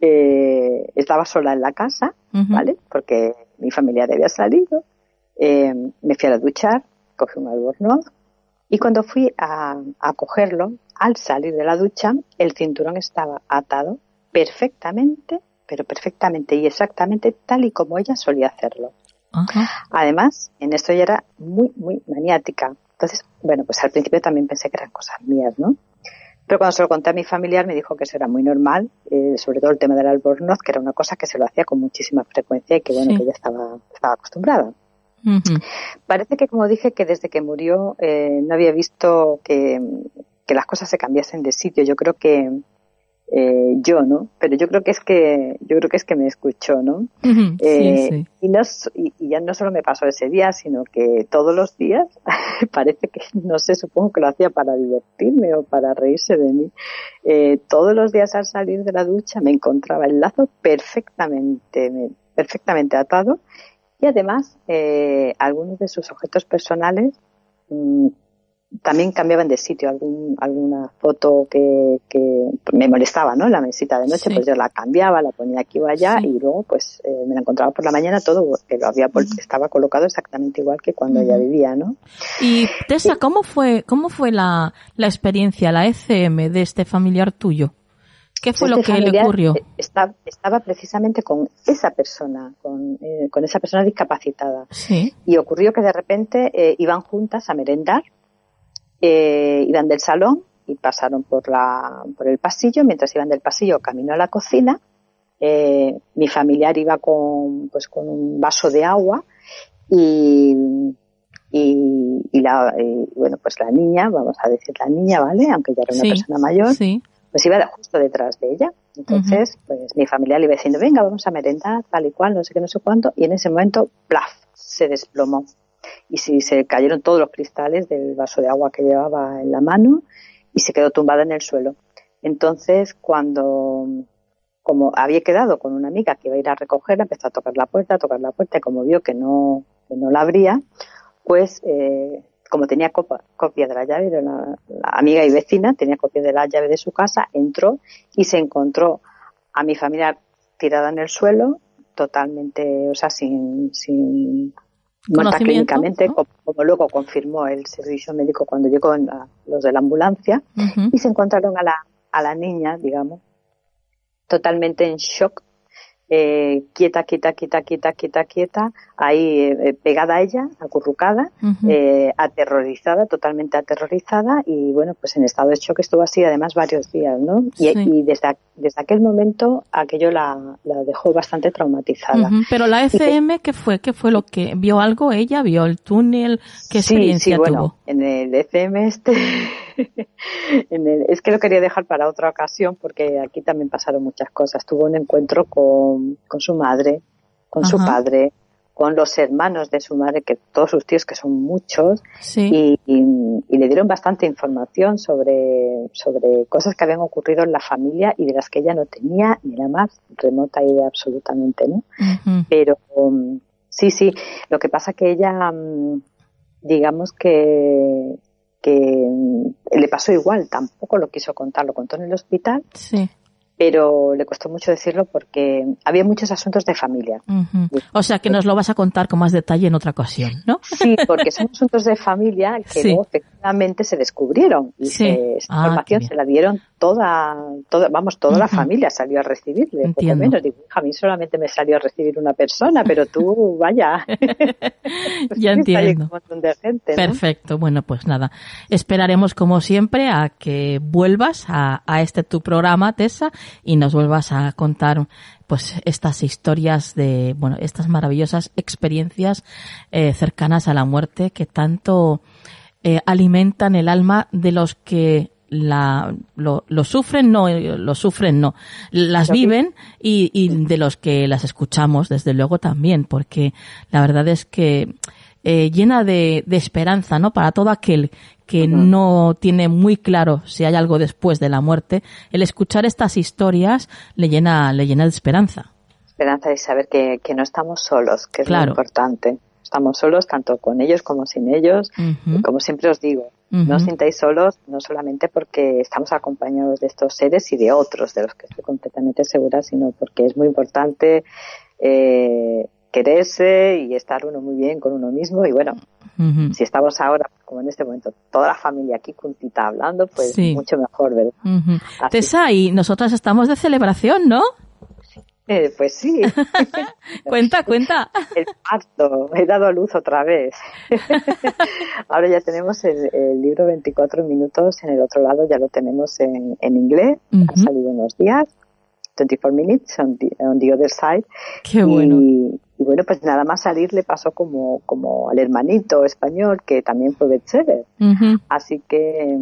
eh, estaba sola en la casa, ¿vale? Porque mi familia había salido, eh, me fui a la duchar, cogí un albornoz y cuando fui a, a cogerlo, al salir de la ducha, el cinturón estaba atado perfectamente, pero perfectamente y exactamente tal y como ella solía hacerlo. Además, en esto ella era muy, muy maniática. Entonces, bueno, pues al principio también pensé que eran cosas mías, ¿no? Pero cuando se lo conté a mi familiar me dijo que eso era muy normal, eh, sobre todo el tema del albornoz, que era una cosa que se lo hacía con muchísima frecuencia y que bueno, que ella estaba, estaba acostumbrada. Parece que, como dije, que desde que murió eh, no había visto que, que las cosas se cambiasen de sitio. Yo creo que, eh, yo, ¿no? Pero yo creo que es que, yo creo que es que me escuchó, ¿no? Eh, y, no y, ya no solo me pasó ese día, sino que todos los días, [LAUGHS] parece que, no sé, supongo que lo hacía para divertirme o para reírse de mí. Eh, todos los días al salir de la ducha me encontraba el lazo perfectamente, perfectamente atado y además, eh, algunos de sus objetos personales, mm, también cambiaban de sitio algún, alguna foto que, que me molestaba, ¿no? La mesita de noche, pues yo la cambiaba, la ponía aquí o allá y luego pues eh, me la encontraba por la mañana todo que lo había estaba colocado exactamente igual que cuando ella vivía, ¿no? Y Tessa, ¿cómo fue cómo fue la, la experiencia, la ECM de este familiar tuyo? ¿Qué fue lo este que le ocurrió? Estaba, estaba precisamente con esa persona, con, eh, con esa persona discapacitada. Sí. Y ocurrió que de repente eh, iban juntas a merendar eh, iban del salón y pasaron por, la, por el pasillo. Mientras iban del pasillo, camino a la cocina. Eh, mi familiar iba con, pues, con un vaso de agua y, y, la, bueno, pues la niña, vamos a decir la niña, ¿vale? Aunque ya era una persona mayor, pues iba justo detrás de ella. Entonces, pues mi familiar le iba diciendo, venga, vamos a merendar, tal y cual, no sé qué, no sé cuánto, y en ese momento, plaf, se desplomó y si se cayeron todos los cristales del vaso de agua que llevaba en la mano y se quedó tumbada en el suelo. Entonces, cuando, como había quedado con una amiga que iba a ir a recogerla, empezó a tocar la puerta, a tocar la puerta, y como vio que no, que no la abría, pues, eh, como tenía copia de la llave de la, amiga y vecina, tenía copia de la llave de su casa, entró y se encontró a mi familia tirada en el suelo, totalmente, o sea, sin, sin clínicamente, como, luego confirmó el servicio médico cuando llegó los de la ambulancia, y se encontraron a la, a la niña, digamos, totalmente en shock eh, quieta, quieta, quieta, quieta, quieta, quieta, ahí eh, pegada a ella, acurrucada, eh, aterrorizada, totalmente aterrorizada y bueno, pues en estado de shock estuvo así además varios días, ¿no? Y, desde, desde aquel momento aquello la, la dejó bastante traumatizada. Pero la FM, ¿qué fue? ¿Qué fue lo que vio algo ella? ¿Vio el túnel? ¿Qué experiencia sí, bueno, En el FM este [LAUGHS] es que lo quería dejar para otra ocasión porque aquí también pasaron muchas cosas. Tuvo un encuentro con, con su madre, con su padre, con los hermanos de su madre, que todos sus tíos, que son muchos, y, le dieron bastante información sobre, sobre cosas que habían ocurrido en la familia y de las que ella no tenía ni la más remota idea absolutamente, ¿no? Pero um, sí, sí, lo que pasa que ella, um, digamos que mm, le pasó igual, tampoco lo quiso contar, lo contó en el hospital, sí pero le costó mucho decirlo porque había muchos asuntos de familia. O sea que nos lo vas a contar con más detalle en otra ocasión, ¿no? Sí, porque son asuntos de familia que luego efectivamente se descubrieron y esa ah, información se la dieron toda, toda vamos, toda la familia salió a recibirle. Entiendo. Poco menos, digo, a mí solamente me salió a recibir una persona, pero tú, [LAUGHS] vaya. ya entiendo. Perfecto, bueno, pues nada, esperaremos como siempre a que vuelvas a, a este tu programa, Tessa, y nos vuelvas a contar pues estas historias de, bueno, estas maravillosas experiencias eh, cercanas a la muerte que tanto eh, alimentan el alma de los que la, lo, lo, sufren, no, lo sufren, no, las viven y, y de los que las escuchamos, desde luego también, porque la verdad es que eh, llena de, de, esperanza, ¿no? Para todo aquel que no tiene muy claro si hay algo después de la muerte, el escuchar estas historias le llena, le llena de esperanza. Esperanza de saber que, que no estamos solos, que es lo importante. Estamos solos tanto con ellos como sin ellos. y como siempre os digo, no os sintáis solos, no solamente porque estamos acompañados de estos seres y de otros, de los que estoy completamente segura, sino porque es muy importante eh, quererse y estar uno muy bien con uno mismo. Y bueno, si estamos ahora, como en este momento, toda la familia aquí juntita hablando, pues mucho mejor, ¿verdad? Tessa, y nosotras estamos de celebración, ¿no? Eh, pues sí. [LAUGHS] [LAUGHS] cuenta, cuenta. El parto, he dado a luz otra vez. [LAUGHS] Ahora ya tenemos el, libro 24 minutos en el otro lado, ya lo tenemos en, en inglés, ha salido unos días. 24 minutes on the, other side. Qué bueno. Y, bueno, pues nada más salir le pasó como, como al hermanito español, que también fue bestseller. Así que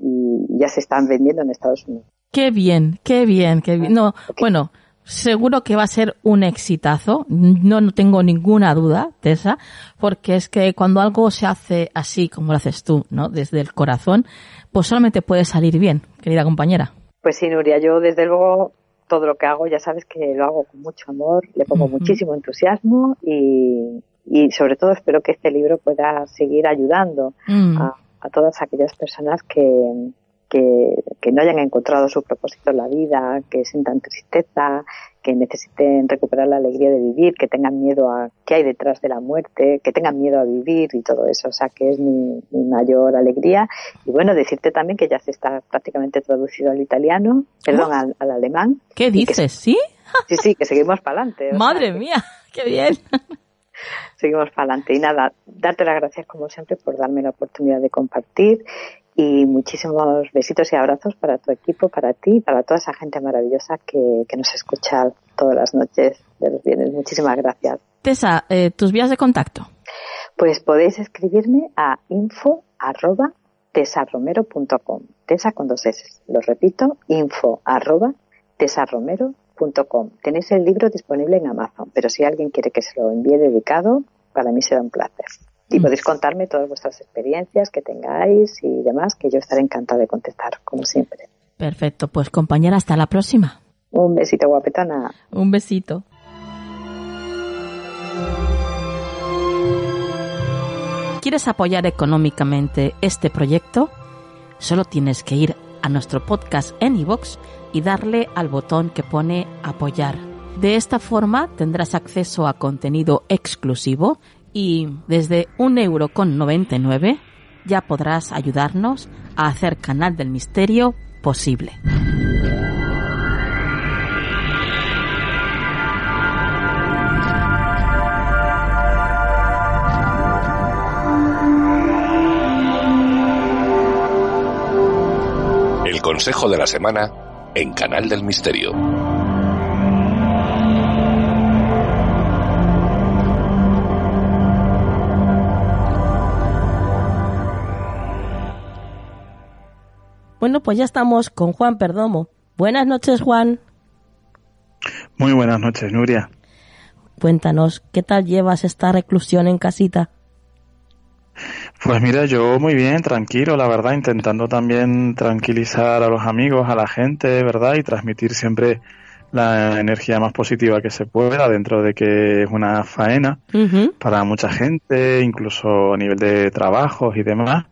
y ya se están vendiendo en Estados Unidos. Qué bien, qué bien, qué bien. No, bueno, seguro que va a ser un exitazo. No, no tengo ninguna duda, Tessa, porque es que cuando algo se hace así, como lo haces tú, ¿no? Desde el corazón, pues solamente puede salir bien, querida compañera. Pues sí, Nuria, yo desde luego todo lo que hago, ya sabes que lo hago con mucho amor, le pongo muchísimo entusiasmo y, y, sobre todo espero que este libro pueda seguir ayudando mm. a, a, todas aquellas personas que, que, que, no hayan encontrado su propósito en la vida, que sientan tristeza, que necesiten recuperar la alegría de vivir, que tengan miedo a qué hay detrás de la muerte, que tengan miedo a vivir y todo eso. O sea, que es mi, mi mayor alegría. Y bueno, decirte también que ya se está prácticamente traducido al italiano, perdón, al, al, alemán. ¿Qué dices? ¿Sí? Sí, sí, que seguimos para adelante. Madre mía, qué bien. Seguimos para adelante. Y nada, darte las gracias como siempre por darme la oportunidad de compartir y muchísimos besitos y abrazos para tu equipo, para ti, para toda esa gente maravillosa que, que nos escucha todas las noches de los viernes. Muchísimas gracias. Tessa, eh, tus vías de contacto. Pues podéis escribirme a info arroba tesarromero.com. Tesa con dos S. Lo repito, info arroba tesarromero.com. Tenéis el libro disponible en Amazon, pero si alguien quiere que se lo envíe dedicado, para mí será un placer. Y podéis contarme todas vuestras experiencias que tengáis y demás, que yo estaré encantada de contestar, como siempre. Perfecto, pues compañera, hasta la próxima. Un besito, guapetona. Un besito. ¿Quieres apoyar económicamente este proyecto? Solo tienes que ir a nuestro podcast en iVoox y darle al botón que pone apoyar. De esta forma tendrás acceso a contenido exclusivo y desde un euro con 99 ya podrás ayudarnos a hacer Canal del Misterio posible. El consejo de la semana en Canal del Misterio. Bueno, pues ya estamos con Juan Perdomo. Buenas noches, Juan. Muy buenas noches, Nuria. Cuéntanos, ¿qué tal llevas esta reclusión en casita? Pues mira, yo muy bien, tranquilo, la verdad, intentando también tranquilizar a los amigos, a la gente, ¿verdad? Y transmitir siempre la energía más positiva que se pueda dentro de que es una faena para mucha gente, incluso a nivel de trabajos y demás.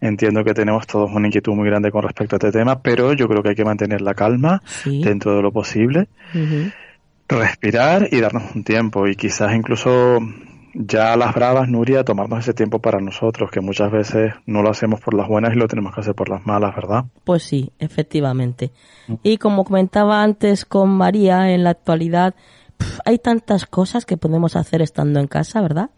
Entiendo que tenemos todos una inquietud muy grande con respecto a este tema, pero yo creo que hay que mantener la calma dentro de lo posible, respirar y darnos un tiempo y quizás incluso ya a las bravas, Nuria, tomarnos ese tiempo para nosotros, que muchas veces no lo hacemos por las buenas y lo tenemos que hacer por las malas, ¿verdad? Pues sí, efectivamente. Y como comentaba antes con María, en la actualidad hay tantas cosas que podemos hacer estando en casa, ¿verdad?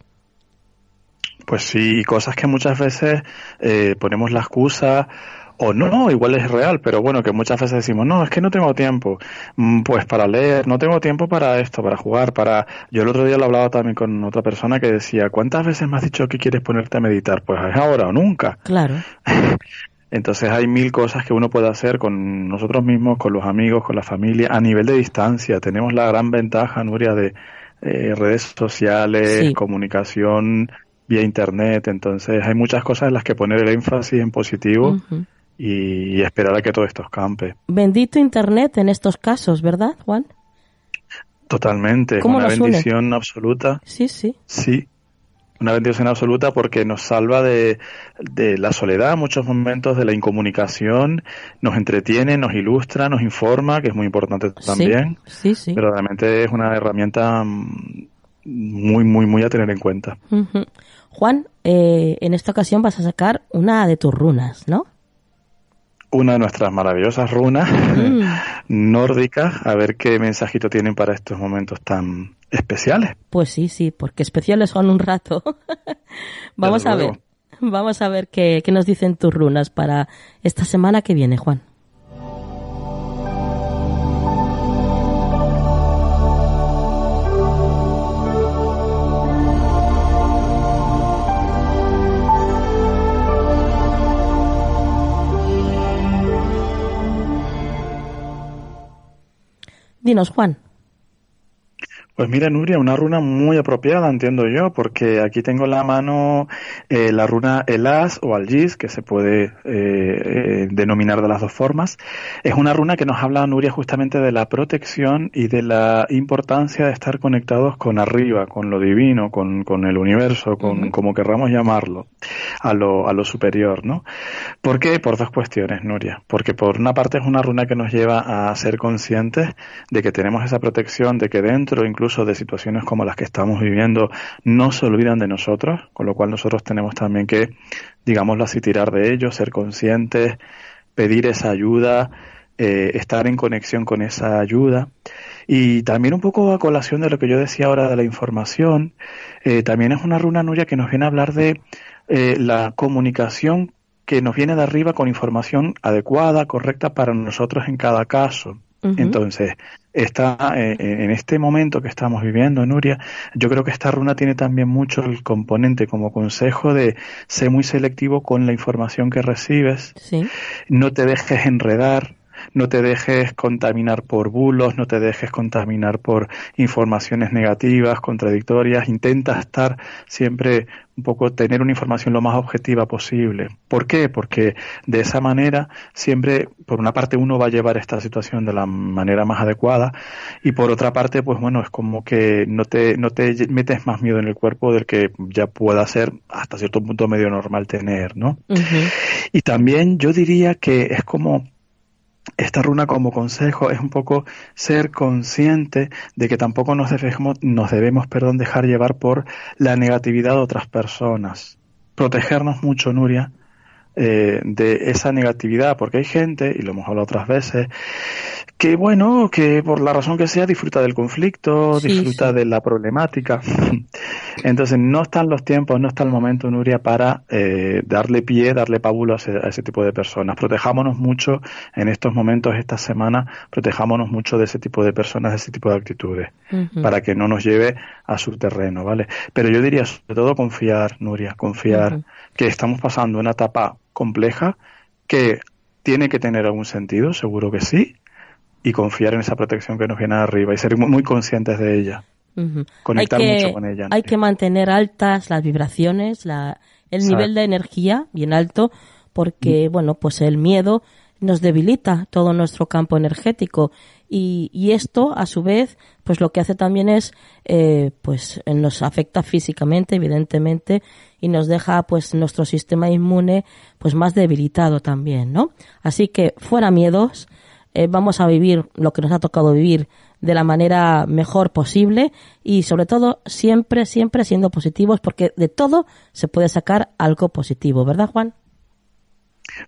Pues sí, cosas que muchas veces eh, ponemos la excusa o no, no, igual es real, pero bueno, que muchas veces decimos, no, es que no tengo tiempo, mm, pues para leer, no tengo tiempo para esto, para jugar, para... Yo el otro día lo hablaba también con otra persona que decía, ¿cuántas veces me has dicho que quieres ponerte a meditar? Pues es ahora o nunca. Claro. [LAUGHS] Entonces hay mil cosas que uno puede hacer con nosotros mismos, con los amigos, con la familia, a nivel de distancia. Tenemos la gran ventaja, Nuria, de eh, redes sociales, comunicación vía internet. Entonces hay muchas cosas en las que poner el énfasis en positivo y, esperar a que todo esto escampe. Bendito Internet en estos casos, ¿verdad, Juan? Totalmente, una bendición absoluta. Sí, sí. Sí, una bendición absoluta porque nos salva de, de, la soledad, muchos momentos de la incomunicación, nos entretiene, nos ilustra, nos informa, que es muy importante también. Sí, sí. Pero realmente es una herramienta muy, muy, muy a tener en cuenta. Juan, eh, en esta ocasión vas a sacar una de tus runas, ¿no? una de nuestras maravillosas runas mm. [LAUGHS] nórdicas, a ver qué mensajito tienen para estos momentos tan especiales. Pues sí, sí, porque especiales son un rato. [LAUGHS] vamos a ver, vamos a ver qué, qué nos dicen tus runas para esta semana que viene, Juan. Dinos, Juan. Pues mira, Nuria, una runa muy apropiada, entiendo yo, porque aquí tengo en la mano eh, la runa Elas o Algis, que se puede eh, eh, denominar de las dos formas. Es una runa que nos habla, Nuria, justamente de la protección y de la importancia de estar conectados con arriba, con lo divino, con, con el universo, con como querramos llamarlo, a lo, a lo superior, ¿no? ¿Por qué? Por dos cuestiones, Nuria. Porque por una parte es una runa que nos lleva a ser conscientes de que tenemos esa protección, de que dentro, incluso de situaciones como las que estamos viviendo no se olvidan de nosotros, con lo cual nosotros tenemos también que, digámoslo así, tirar de ellos, ser conscientes, pedir esa ayuda, eh, estar en conexión con esa ayuda. Y también un poco a colación de lo que yo decía ahora de la información, eh, también es una runa nuya que nos viene a hablar de eh, la comunicación que nos viene de arriba con información adecuada, correcta para nosotros en cada caso. Entonces, está eh, en este momento que estamos viviendo, Nuria, yo creo que esta runa tiene también mucho el componente como consejo de ser muy selectivo con la información que recibes, sí. no te dejes enredar, no te dejes contaminar por bulos, no te dejes contaminar por informaciones negativas, contradictorias, intenta estar siempre un poco tener una información lo más objetiva posible. ¿Por qué? Porque de esa manera siempre, por una parte, uno va a llevar esta situación de la manera más adecuada y por otra parte, pues bueno, es como que no te, no te metes más miedo en el cuerpo del que ya pueda ser hasta cierto punto medio normal tener, ¿no? Y también yo diría que es como esta runa como consejo es un poco ser consciente de que tampoco nos debemos, nos debemos perdón, dejar llevar por la negatividad de otras personas. Protegernos mucho, Nuria, eh, de esa negatividad, porque hay gente, y lo hemos hablado otras veces, que bueno, que por la razón que sea disfruta del conflicto, disfruta de la problemática. [LAUGHS] Entonces no están los tiempos, no está el momento, Nuria, para eh, darle pie, darle pábulo a ese, tipo de personas. Protejámonos mucho en estos momentos, esta semana, protejámonos mucho de ese tipo de personas, de ese tipo de actitudes, para que no nos lleve a su terreno, ¿vale? Pero yo diría sobre todo confiar, Nuria, confiar que estamos pasando una etapa compleja que tiene que tener algún sentido, seguro que sí, y confiar en esa protección que nos viene arriba y ser muy conscientes de ella. Conectar mucho con ella. Hay que mantener altas las vibraciones, la, el nivel de energía bien alto, porque, mm. bueno, pues el miedo nos debilita todo nuestro campo energético y, y esto a su vez pues lo que hace también es eh, pues nos afecta físicamente evidentemente y nos deja pues nuestro sistema inmune pues más debilitado también no así que fuera miedos eh, vamos a vivir lo que nos ha tocado vivir de la manera mejor posible y sobre todo siempre siempre siendo positivos porque de todo se puede sacar algo positivo verdad Juan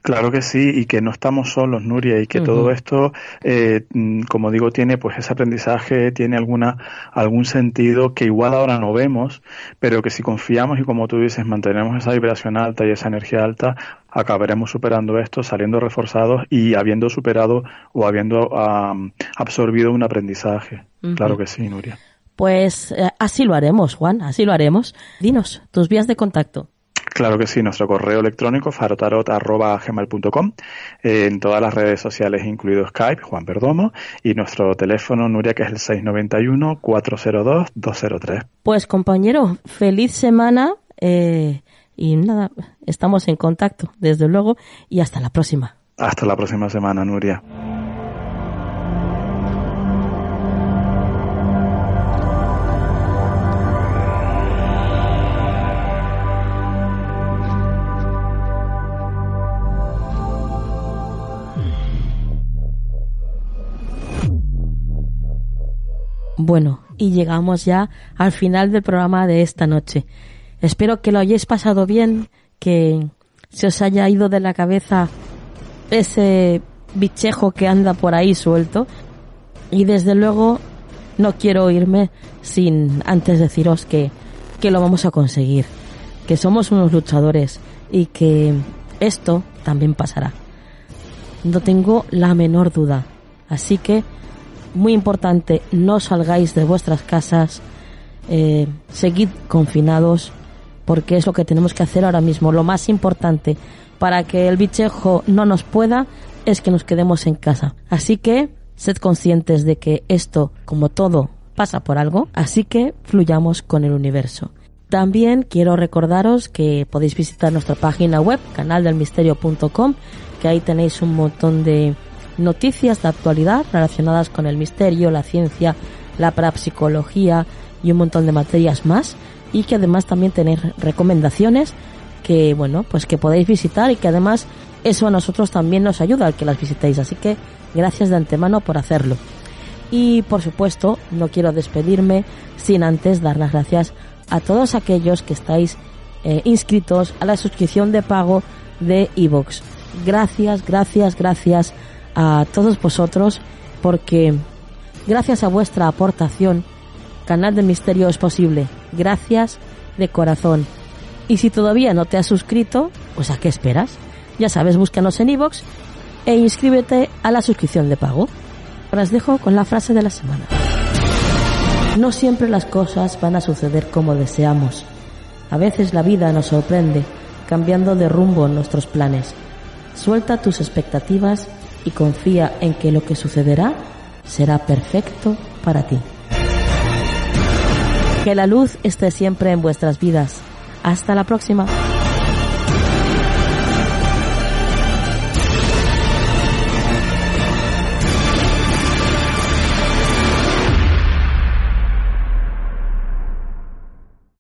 Claro que sí, y que no estamos solos, Nuria, y que todo esto, eh, mm, como digo, tiene pues ese aprendizaje, tiene alguna algún sentido que igual ahora no vemos, pero que si confiamos y como tú dices, mantenemos esa vibración alta y esa energía alta, acabaremos superando esto, saliendo reforzados y habiendo superado o habiendo absorbido un aprendizaje. Claro que sí, Nuria. Pues eh, así lo haremos, Juan, así lo haremos. Dinos tus vías de contacto. Claro que sí, nuestro correo electrónico farotarot.gmail.com, en todas las redes sociales, incluido Skype, Juan Perdomo, y nuestro teléfono, Nuria, que es el 691-402-203. Pues compañero, feliz semana eh, y nada, estamos en contacto, desde luego, y hasta la próxima. Hasta la próxima semana, Nuria. Bueno, y llegamos ya al final del programa de esta noche. Espero que lo hayáis pasado bien, que se os haya ido de la cabeza ese bichejo que anda por ahí suelto. Y desde luego no quiero irme sin antes deciros que, que lo vamos a conseguir, que somos unos luchadores y que esto también pasará. No tengo la menor duda. Así que muy importante, no salgáis de vuestras casas, eh, seguid confinados, porque es lo que tenemos que hacer ahora mismo. Lo más importante para que el bichejo no nos pueda es que nos quedemos en casa. Así que sed conscientes de que esto, como todo, pasa por algo, así que fluyamos con el universo. También quiero recordaros que podéis visitar nuestra página web, canaldelmisterio.com, que ahí tenéis un montón de noticias de actualidad relacionadas con el misterio, la ciencia, la parapsicología y un montón de materias más. Y que además también tenéis recomendaciones que bueno pues que podéis visitar y que además eso a nosotros también nos ayuda al que las visitéis. Así que gracias de antemano por hacerlo. Y por supuesto no quiero despedirme sin antes dar las gracias a todos aquellos que estáis eh, inscritos a la suscripción de pago de iVoox. Gracias gracias gracias a todos vosotros porque gracias a vuestra aportación Canal de Misterio es posible. Gracias de corazón. Y si todavía no te has suscrito, pues ¿a qué esperas? Ya sabes, búscanos en iVoox e inscríbete a la suscripción de pago. Ahora os dejo con la frase de la semana. No siempre las cosas van a suceder como deseamos. A veces la vida nos sorprende, cambiando de rumbo nuestros planes. Suelta tus expectativas y confía en que lo que sucederá será perfecto para ti. Que la luz esté siempre en vuestras vidas. Hasta la próxima.